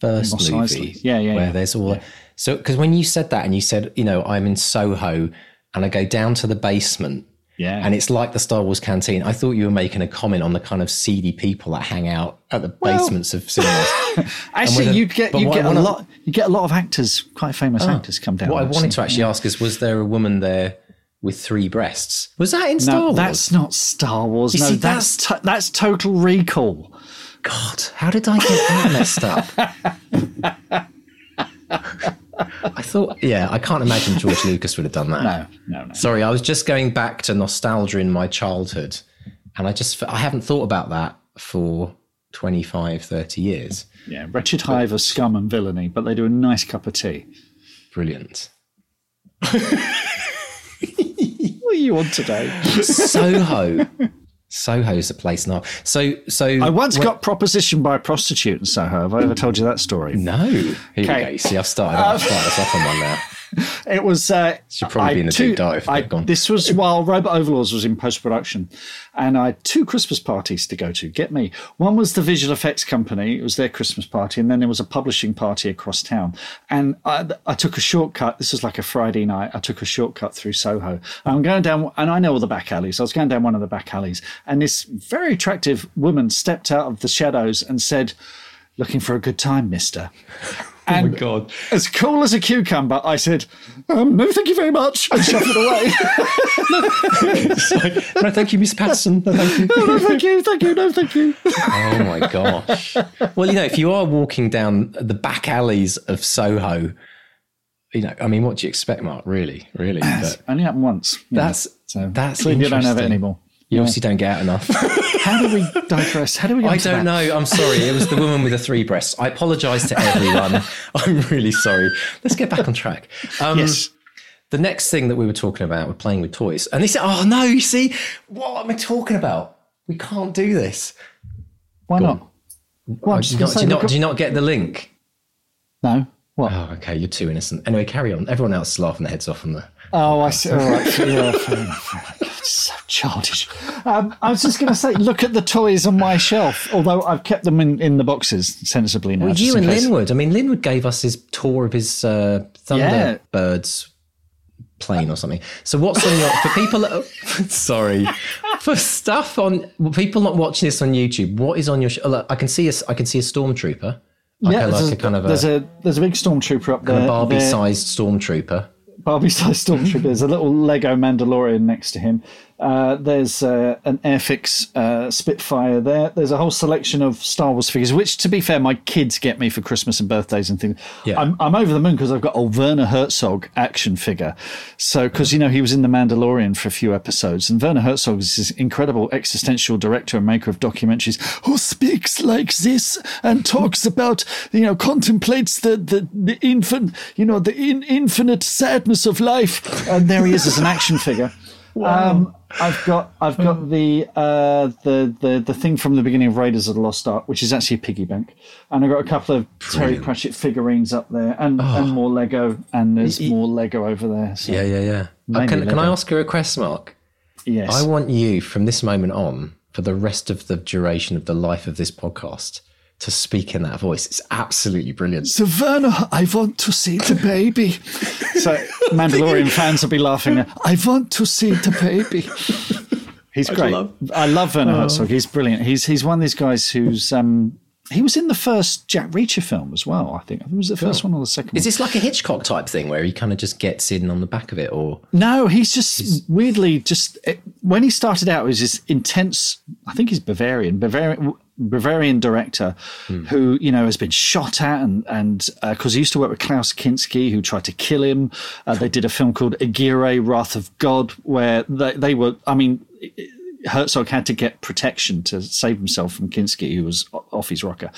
first movie? Eisley. Yeah, yeah, Where yeah. there's all so because when you said that and you said, you know, I'm in Soho and I go down to the basement yeah, and it's like the Star Wars canteen. I thought you were making a comment on the kind of seedy people that hang out at the basements of cinemas. Actually, you'd get you get a lot. You get a lot of actors, quite famous oh, actors, come down. what I wanted to actually ask is, was there a woman there with three breasts. Was that in Star No, Wars? that's not Star Wars. You no, see, that's to- that's Total Recall. God, how did I get that messed up? I thought, yeah, I can't imagine George Lucas would have done that. No, no, no. Sorry, I was just going back to nostalgia in my childhood, and I just I haven't thought about that for 25, 30 years. Yeah, Wretched Hive are scum and villainy, but they do a nice cup of tea. Brilliant. Are you on today? Soho. Soho's a place now. So, so I once got propositioned by a prostitute in Soho. Have I ever told you that story? no. Here we Okay. go. You See, I've started. I've started us off on one now. It was. Uh, Should probably I be in the two- deep dive, I- this was while Robot Overlords was in post production, and I had two Christmas parties to go to. Get me. One was the visual effects company. It was their Christmas party, and then there was a publishing party across town. And I, I took a shortcut. This was like a Friday night. I took a shortcut through Soho. I'm going down, and I know all the back alleys. I was going down one of the back alleys, and this very attractive woman stepped out of the shadows and said, "Looking for a good time, Mister." And oh my God. as cool as a cucumber, I said, um, "No, thank you very much," and shoved it away. no, thank you, Miss Patterson. No, thank you. no, thank you, thank you, no, thank you. Oh my gosh. Well, you know, if you are walking down the back alleys of Soho, you know, I mean, what do you expect, Mark? Really, really? But Only happened once. you know, that's so that's clearly you don't have it anymore. You obviously don't get out enough. How do we digress? How do we? I don't know. I'm sorry. It was the woman with the three breasts. I apologise to everyone. I'm really sorry. Let's get back on track. Um, Yes. The next thing that we were talking about, we're playing with toys, and they said, "Oh no, you see, what am I talking about? We can't do this." Why Go not? Well, I'm do, you not, do, you not, do you not get the link? No. What? Oh, okay. You're too innocent. Anyway, carry on. Everyone else is laughing their heads off on the. Oh, I see. All right. Yeah, fair enough, fair enough. God, it's so childish. Um, I was just going to say, look at the toys on my shelf. Although I've kept them in, in the boxes sensibly now. Well, you and case. Linwood. I mean, Linwood gave us his tour of his uh, Yeah. Thunderbirds plane or something. So what's on your for people? That, sorry, for stuff on people not watching this on YouTube. What is on your? sh- oh, Look, I can see a I can see a stormtrooper. Like Yeah, a, there's, like a, a kind of there's a, a there's a big stormtrooper up there. there- Barbie-sized stormtrooper. Barbie sized stormtrooper. There's a little Lego Mandalorian next to him. Uh, there's uh, an Airfix uh, Spitfire there. There's a whole selection of Star Wars figures, which, to be fair, my kids get me for Christmas and birthdays and things. Yeah. I'm, I'm over the moon because I've got a Werner Herzog action figure. So, because, you know, he was in The Mandalorian for a few episodes, and Werner Herzog is this incredible existential director and maker of documentaries who speaks like this and talks about, you know, contemplates the, the, the infant, you know, the in, infinite sadness of life. And there he is as an action figure. Um, I've got I've got the uh, the the the thing from the beginning of Raiders of the Lost Ark, which is actually a piggy bank, and I've got a couple of Terry Pratchett figurines up there, and, and more Lego, and there's more Lego over there. So, Yeah, yeah, yeah. Uh, Mainly can, can I Lego. ask a request, Mark? yes. I want you from this moment on, for the rest of the duration of the life of this podcast, to speak in that voice. It's absolutely brilliant. So Werner, I want to see the baby. so Mandalorian fans will be laughing. I want to see the baby. He's great. I love Werner Herzog. He's brilliant. He's he's one of these guys who's um he was in the first Jack Reacher film as well. I think it was the first one or the second. Is one. this like a Hitchcock type thing where he kind of just gets in on the back of it, or No, he's just weirdly just it, when he started out, he was this intense. I think he's Bavarian, Bavarian, Bavarian director who you know has been shot at and and because he used to work with Klaus Kinski, who tried to kill him. Uh, they did a film called Aguirre, Wrath of God, where they they were. I mean. Herzog had to get protection to save himself from Kinski, who was off his rocker.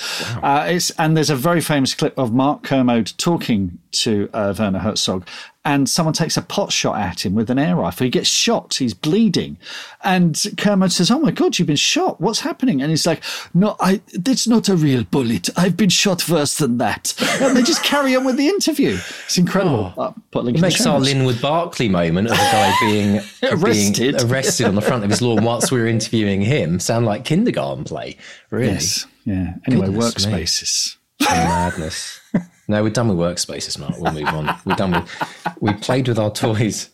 Uh, it's, and there's a very famous clip of Mark Kermode talking to uh, Werner Herzog, and someone takes a pot shot at him with an air rifle. He gets shot, he's bleeding. And Kermode says, Oh my God, you've been shot. What's happening? And he's like, No, I, it's not a real bullet. I've been shot worse than that. And they just carry on with the interview. It's incredible. Uh, put link it makes our. Linwood Barclay moment of a guy being Arrested. being arrested on the front of his lawn whilst we were interviewing him sound like kindergarten play. Really, Yes. Yeah. Anyway, Goodness workspaces. madness. No, we're done with workspaces, Mark. We'll move on. We're done with. We played with our toys.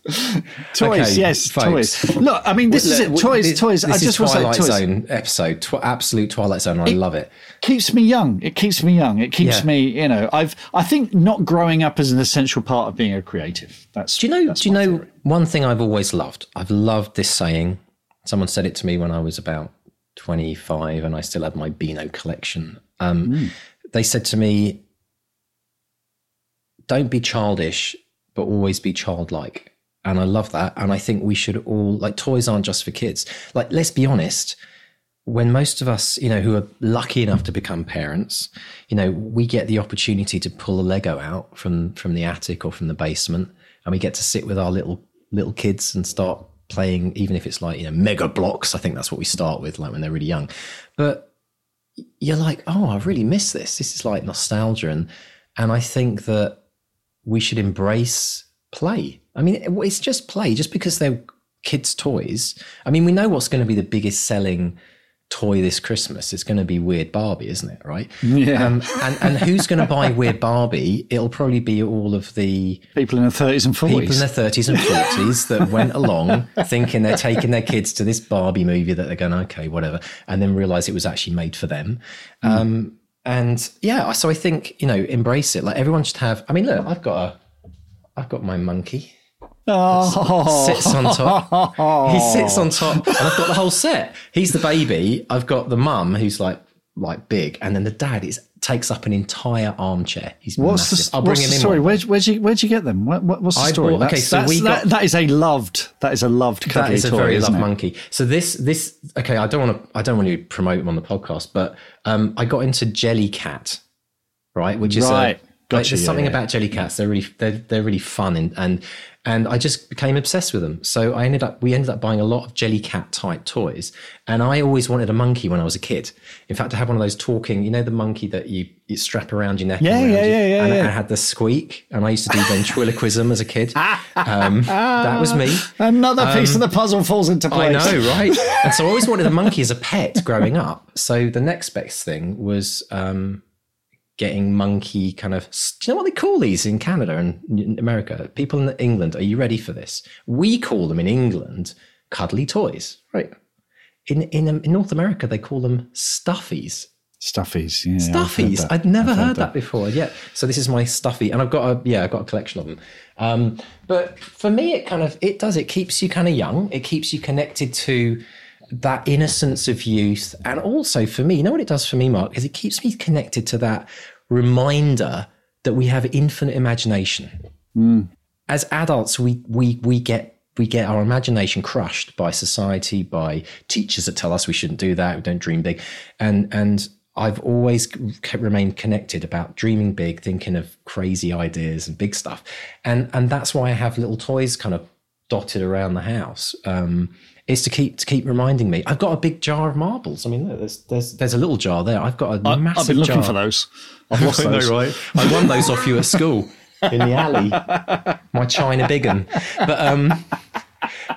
Toys, Okay, yes, folks. toys. Look, I mean, this is it. Toys, this, toys. This I is just want to say, Twilight toys Zone episode. Tw- absolute Twilight Zone. I love it. keeps me young. It keeps me young. It keeps Yeah. me, you know. I've. I think not growing up is an essential part of being a creative. That's. Do you know? Do you know theory. one thing I've always loved? I've loved this saying. Someone said it to me when I was about twenty-five, and I still had my Beano collection. Um, Hmm. They said to me, "Don't be childish, but always be childlike." And I love that. And I think we should all like toys aren't just for kids. Like, let's be honest. When most of us, you know, who are lucky enough to become parents, you know, we get the opportunity to pull a Lego out from from the attic or from the basement, and we get to sit with our little little kids and start playing, even if it's like you know mega blocks. I think that's what we start with, like when they're really young. But you're like, oh, I really miss this. This is like nostalgia, and and I think that we should embrace play. I mean, it's just play. Just because they're kids' toys. I mean, we know what's going to be the biggest selling toy this Christmas. It's going to be Weird Barbie, isn't it? Right? Yeah. Um, and and who's going to buy Weird Barbie? It'll probably be all of the People in their thirties and 40s. people in their thirties and forties that went along thinking they're taking their kids to this Barbie movie that they're going okay, whatever, and then realize it was actually made for them. Um, and yeah, so I think you know, embrace it. Like everyone should have. I mean, look, I've got a, I've got my monkey. Oh, Sits on top. He sits on top, and I've got the whole set. He's the baby. I've got the mum who's like like big, and then the dad is takes up an entire armchair. He's What's massive. the, I'll bring what's him the in. story? Where'd, where'd you where'd you get them? What, what, what's the I story? bought- okay, That's- so that's- we that, that is a loved that is a loved That is a toy, very loved it? monkey. So this this okay, I don't want to I don't want to promote him on the podcast, but um, I got into Jellycat, right? Which is Right. a Gotcha, like, there's yeah, something yeah. about Jellycats. They're really they're they're really fun and and and I just became obsessed with them. So I ended up we ended up buying a lot of Jellycat type toys, and I always wanted a monkey when I was a kid. In fact, I had one of those talking, you know, the monkey that you, you strap around your neck. Yeah, and yeah, yeah, yeah, And yeah. it had the squeak, and I used to do ventriloquism as a kid. Um, that was me. Another piece of the puzzle falls into Um, I know, right? and so I always wanted a monkey as a pet growing up. So the next best thing was um, getting monkey kind of. Do you know what they call these in Canada and in America? People in England, are you ready for this? We call them in England cuddly toys, right? In in, um, in North America, they call them stuffies. Stuffies, yeah. Stuffies. I'd never I've heard, that. before. Yeah. So this is my stuffy, and I've got a yeah, I've got a collection of them. Um, but for me, it kind of it does. It keeps you kind of young. It keeps you connected to that innocence of youth, and also for me, you know what it does for me, Mark, is it keeps me connected to that reminder that we have infinite imagination. As adults, we we we get we get our imagination crushed by society, by teachers that tell us we shouldn't do that, we don't dream big, and and I've always remained connected about dreaming big, thinking of crazy ideas and big stuff, and and that's why I have little toys kind of dotted around the house. Um, is to keep to keep reminding me. I've got a big jar of marbles. I mean, look, there's there's there's a little jar there. I've got a massive I've been looking jar. for those. I've lost I those. right? I won those off you at school in the alley. My China big un. But um,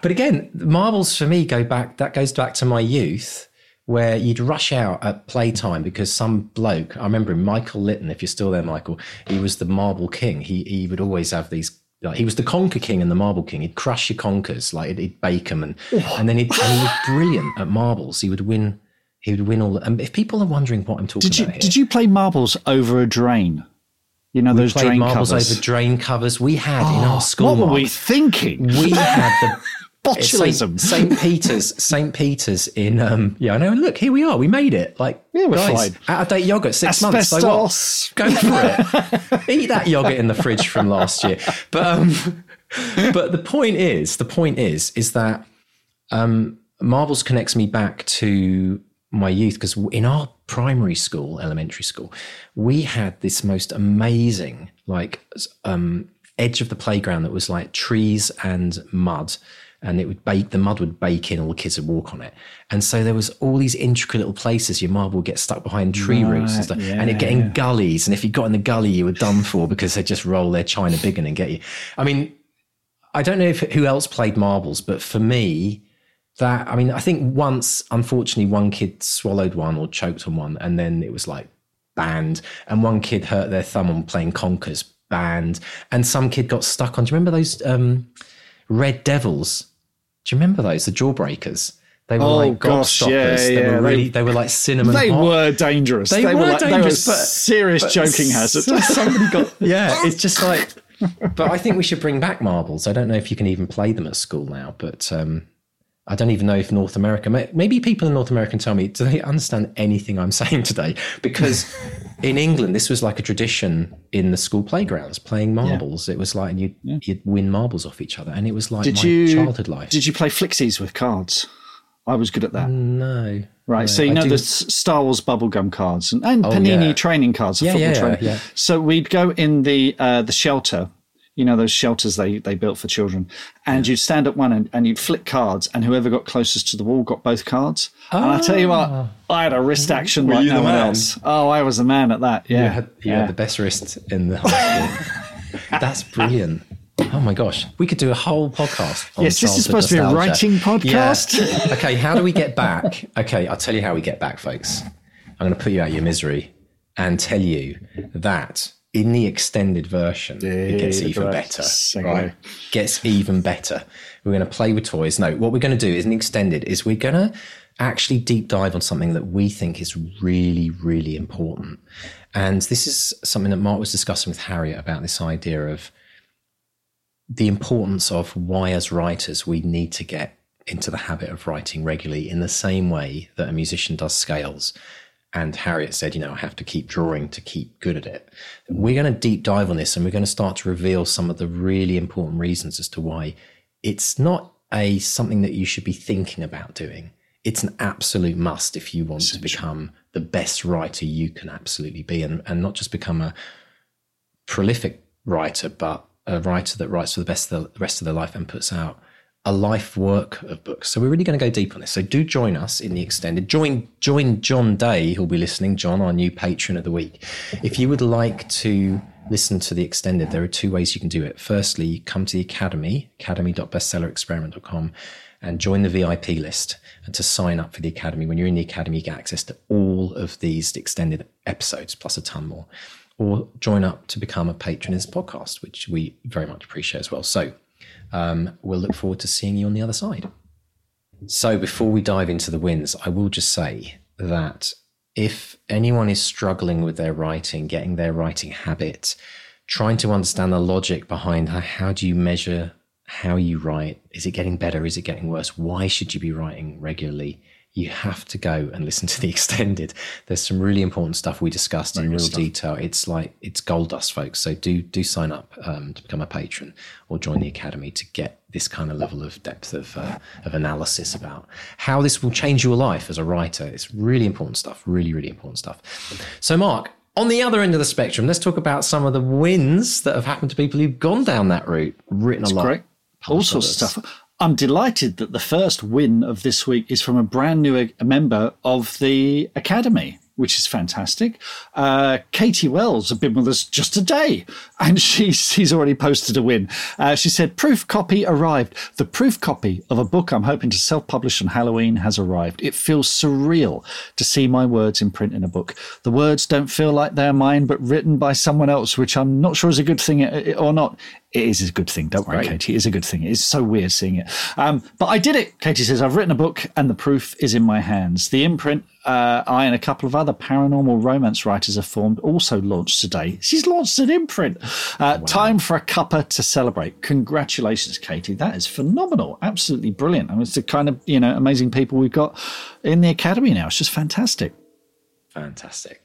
but again, marbles for me go back. That goes back to my youth, where you'd rush out at playtime because some bloke. I remember him, Michael Litton. If you're still there, Michael, he was the marble king. He he would always have these. Like, he was the conker king and the marble king. He'd crush your conkers, like he'd, he'd bake them, and oh. and then he'd, and he was brilliant at marbles. He would win. He would win all. The, and if people are wondering what I'm talking Did you about here, did you play marbles over a drain? You know those played drain marbles covers. over drain covers. We had in our school. what were we thinking? we had the Botulism. St. Peter's, St. Peter's in um yeah, I know. Look, here we are. We made it. Like Yeah, we're guys, fine. Out of date yogurt, six months. So what? Go for it. Eat that yogurt in the fridge from last year. But um but the point is, the point is, is that um marbles connects me back to my youth because in our primary school, elementary school, we had this most amazing like um, edge of the playground that was like trees and mud. And it would bake, the mud would bake in, all the kids would walk on it. And so there was all these intricate little places your marble would get stuck behind tree roots and stuff. and it'd get in gullies. And if you got in the gully, you were done for because they'd just roll their china big and get you. I mean, I don't know if who else played marbles, but for me, that I mean, I think once, unfortunately, one kid swallowed one or choked on one, and then it was like banned. And one kid hurt their thumb on playing Conkers, banned. And some kid got stuck on. Do you remember those um, Red Devils? Do you remember those? The Jawbreakers. They were Oh, like gosh, yeah, they yeah, were really. they- They, were like cinnamon. They hot. were dangerous. They, were, like, dangerous, they were but serious but joking hazard. somebody got yeah. It's just like, but I think we should bring back marbles. I don't know if you can even play them at school now, but um, I don't even know if North America. Maybe people in North America can tell me. Do they understand anything I'm saying today? Because in England, this was like a tradition in the school playgrounds playing marbles. It was like you would you'd win marbles off each other, and it was like Did my you childhood life. Did you play flixies with cards? I was good at that. no, Right, no, so you I know do- the Star Wars bubblegum cards and, and Panini yeah. training cards, Yeah, football yeah, training. yeah. So we'd go in the uh, the shelter, you know those shelters they they built for children, and you'd stand at one end and you'd flip cards, and whoever got closest to the wall got both cards. And I tell you what, ah. I had a wrist mm-hmm. action like you the no one man? else. Oh, I was the man at that. Yeah, You had, you yeah. had the best wrist in the whole school. That's brilliant. Oh my gosh, we could do a whole podcast. On Yes, this is childhood supposed to be a writing podcast. Yeah. okay, how do we get back? Okay, I'll tell you how we get back, folks. I'm going to put you out of your misery and tell you that in the extended version, it gets even better. Segue. Right? Gets even better. We're going to play with toys. No, what we're going to do is an extended is we're going to actually deep dive on something that we think is really, really important. And this is something that Mark was discussing with Harriet about this idea of the importance of why, as writers, we need to get into the habit of writing regularly in the same way that a musician does scales. And Harriet said, you know, I have to keep drawing to keep good at it. We're going to deep dive on this and we're going to start to reveal some of the really important reasons as to why it's not a something that you should be thinking about doing. It's an absolute must if you want to become the best writer you can absolutely be and, and not just become a prolific writer, but a writer that writes for the best of the rest of their life and puts out a life work of books. So we're really going to go deep on this. So do join us in the extended. Join join John Day, who'll be listening. John, our new patron of the week. If you would like to listen to the extended, there are two ways you can do it. Firstly, come to the academy, academy.bestsellerexperiment.com, and join the VIP list. And to sign up for the academy, when you're in the academy, you get access to all of these extended episodes plus a ton more or join up to become a patron in this podcast, which we very much appreciate as well. So um, we'll look forward to seeing you on the other side. So before we dive into the wins, I will just say that if anyone is struggling with their writing, getting their writing habit, trying to understand the logic behind how, how do you measure how you write, is it getting better? Is it getting worse? Why should you be writing regularly? You have to go and listen to the extended. There's some really important stuff we discussed in real detail. It's like it's gold dust, folks. So do do sign up um, to become a patron or join the academy to get this kind of level of depth of uh, of analysis about how this will change your life as a writer. It's really important stuff. Really, really important stuff. So, Mark, on the other end of the spectrum, let's talk about some of the wins that have happened to people who've gone down that route, written a lot. Great. All sorts of stuff. I'm delighted that the first win of this week is from a brand new uh, member of the Academy, which is fantastic. Uh, Katie Wells has been with us just a day, and she's, she's already posted a win. Uh, she said, Proof copy arrived. The proof copy of a book I'm hoping to self publish on Halloween has arrived. It feels surreal to see my words in print in a book. The words don't feel like they're mine, but written by someone else, which I'm not sure is a good thing uh, or not. It is a good thing. Don't worry. Katie. It is a good thing. It's so weird seeing it. Um, but I did it. Katie says, I've written a book and the proof is in my hands. The imprint uh, I and a couple of other paranormal romance writers have formed also launched today. She's launched an imprint. Uh, Time for a cuppa to celebrate. Congratulations, Katie. That is phenomenal. Absolutely brilliant. I mean, it's the kind of, you know, amazing people we've got in the academy now. It's just fantastic. Fantastic.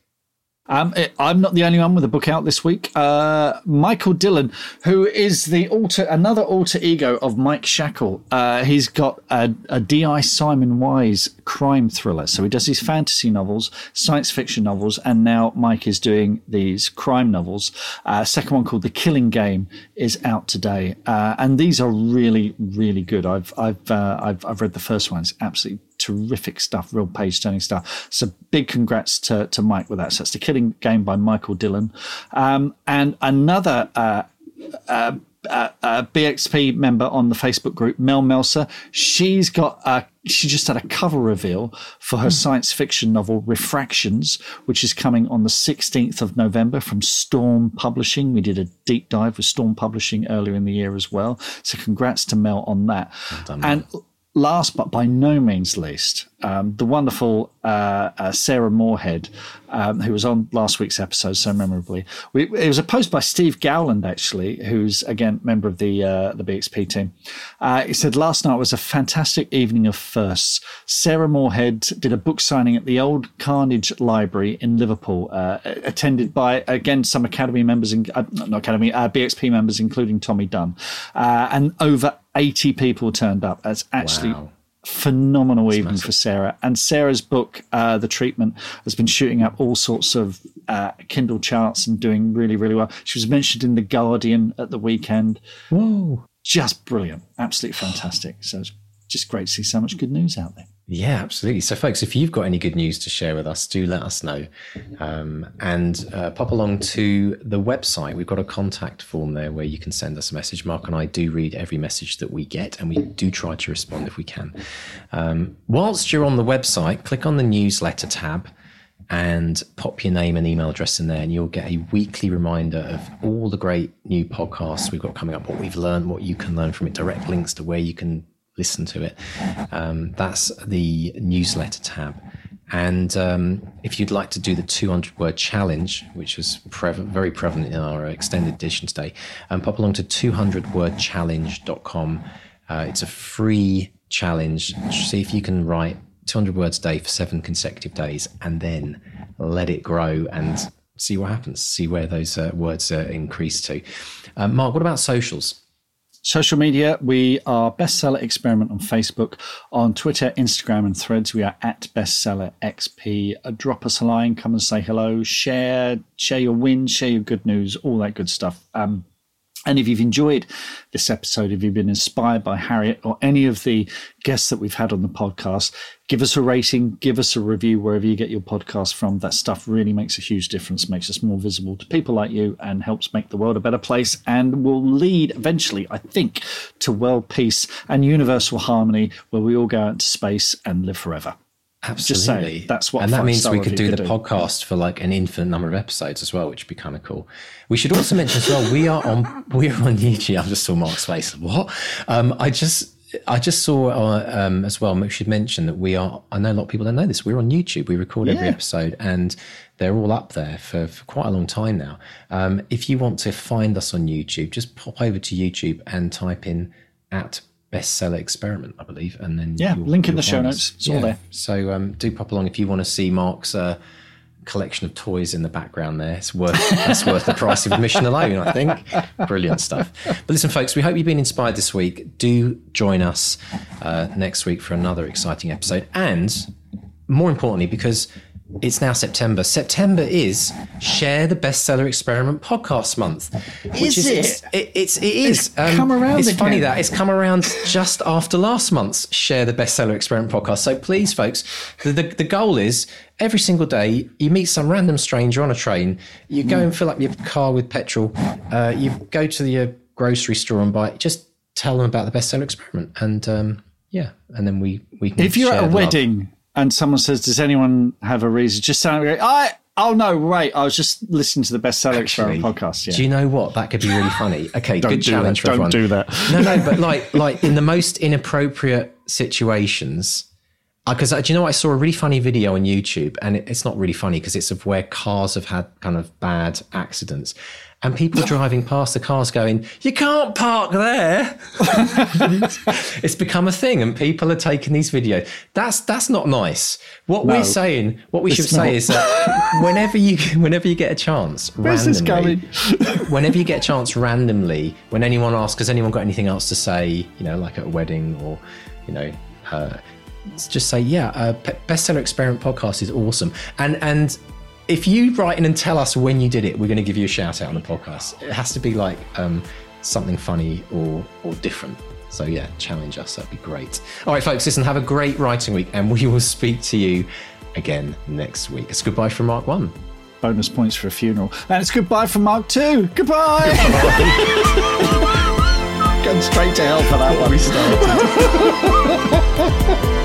Um, it- I'm not the only one with a book out this week. Uh, Michael Dillon, who is the alter, another alter ego of Mike Shackle, uh, he's got a, a D.I. Simon Wise crime thriller. So he does these fantasy novels, science fiction novels, and now Mike is doing these crime novels. Uh, second one called The Killing Game is out today, uh, and these are really, really good. I've I've uh, I've, I've read the first one. It's absolutely terrific stuff, real page turning stuff. So big congrats to, to Mike with that. So it's The Killing Game by Michael Dillon. Um, and another uh, uh, uh, uh, BXP member on the Facebook group, Mel Melser, she's got a she just had a cover reveal for her hmm. science fiction novel Refractions, which is coming on the 16th of November from Storm Publishing. We did a deep dive with Storm Publishing earlier in the year as well. So congrats to Mel on that. done, and last but by no means least, um, the wonderful uh, uh, Sarah Moorhead, um, who was on last week's episode so memorably. We, it was a post by Steve Gowland, actually, who's again member of the uh, the BXP team. Uh, he said last night was a fantastic evening of firsts. Sarah Moorhead did a book signing at the Old Carnegie Library in Liverpool, uh, attended by again some Academy members, in, uh, not Academy, BXP members, including Tommy Dunn, and over 80 people turned up. That's actually Wow. Phenomenal evening for Sarah. And Sarah's book, uh, The Treatment, has been shooting up all sorts of uh, Kindle charts and doing really, really well. She was mentioned in The Guardian at the weekend. Whoa. Just brilliant. Absolutely fantastic. So it's just great to see so much good news out there. Yeah, absolutely. So, folks, if you've got any good news to share with us, do let us know. Um, and uh, pop along to the website. We've got a contact form there where you can send us a message. Mark and I do read every message that we get, and we do try to respond if we can. Um, whilst you're on the website, click on the newsletter tab and pop your name and email address in there, and you'll get a weekly reminder of all the great new podcasts we've got coming up, what we've learned, what you can learn from it, direct links to where you can listen to it. Um, that's the newsletter tab. And um, if you'd like to do the 200 word challenge, which was prev- very prevalent in our extended edition today, um, pop along to 200wordchallenge.com. Uh, it's a free challenge. See if you can write 200 words a day for seven consecutive days and then let it grow and see what happens, see where those uh, words uh, increase to. Uh, Mark, what about socials? Social media, we are Bestseller Experiment on Facebook. On Twitter, Instagram, and threads, we are at Bestseller XP. Uh, drop us a line, come and say hello, share, share your wins, share your good news, all that good stuff. Um, and if you've enjoyed this episode, if you've been inspired by Harriet or any of the guests that we've had on the podcast, give us a rating, give us a review wherever you get your podcast from. That stuff really makes a huge difference, makes us more visible to people like you, and helps make the world a better place and will lead eventually, I think, to world peace and universal harmony where we all go out into space and live forever. Absolutely. saying, that's what and that means we could do could the do. podcast for like an infinite number of episodes as well, which would be kind of cool. We should also mention as well we are on we are on YouTube. I just saw Mark's face. What? Um, I just I just saw uh, um, as well. We should mention that we are. I know a lot of people don't know this. We're on YouTube. We record every episode, and they're all up there for, for quite a long time now. Um, if you want to find us on YouTube, just pop over to YouTube and type in at bestseller experiment, I believe, and then Yeah, link in the show notes. It's all there. So um, do pop along if you want to see Mark's uh, collection of toys in the background. There, it's worth that's worth the price of admission alone. I think. Brilliant stuff. But listen, folks, we hope you've been inspired this week. Do join us uh, next week for another exciting episode, and more importantly, because it's now September. September is Share the Bestseller Experiment podcast month. Which Is is, it? It's it is. It's come around It's funny that it's come around just after last month's Share the Bestseller Experiment podcast. So please, folks, the, the, the goal is every single day you meet some random stranger on a train, you go and fill up your car with petrol, uh, you go to the uh, grocery store and buy. Just tell them about the Bestseller Experiment, and um, yeah, and then we we can. If you're at a wedding, love. And someone says, "Does anyone have a reason?" Just sound like, "I oh no, Wait, I was just listening to the bestseller podcast." Yeah. Do you know what? That could be really funny. Okay, good challenge that. for Don't everyone. do that. No, no, but like, like in the most inappropriate situations. Because do you know what? I saw a really funny video on YouTube, and it, it's not really funny because it's of where cars have had kind of bad accidents, and people driving past the cars going, "You can't park there." it's become a thing, and people are taking these videos. That's that's not nice. What No, we're saying, what we should it's say is that whenever you whenever you get a chance, Where's this randomly, going? whenever you get a chance randomly, when anyone asks, has anyone got anything else to say, you know, like at a wedding or, you know, uh, just say, yeah, uh, Pe- Bestseller Experiment podcast is awesome. And, and if you write in and tell us when you did it, we're going to give you a shout out on the podcast. It has to be like um, something funny or, or different. So yeah, challenge us. That'd be great. All right, folks, listen, have a great writing week and we will speak to you again next week. It's goodbye from Mark One. Bonus points for a funeral, and it's goodbye from Mark Two. Goodbye. Going straight to hell for that one. We started.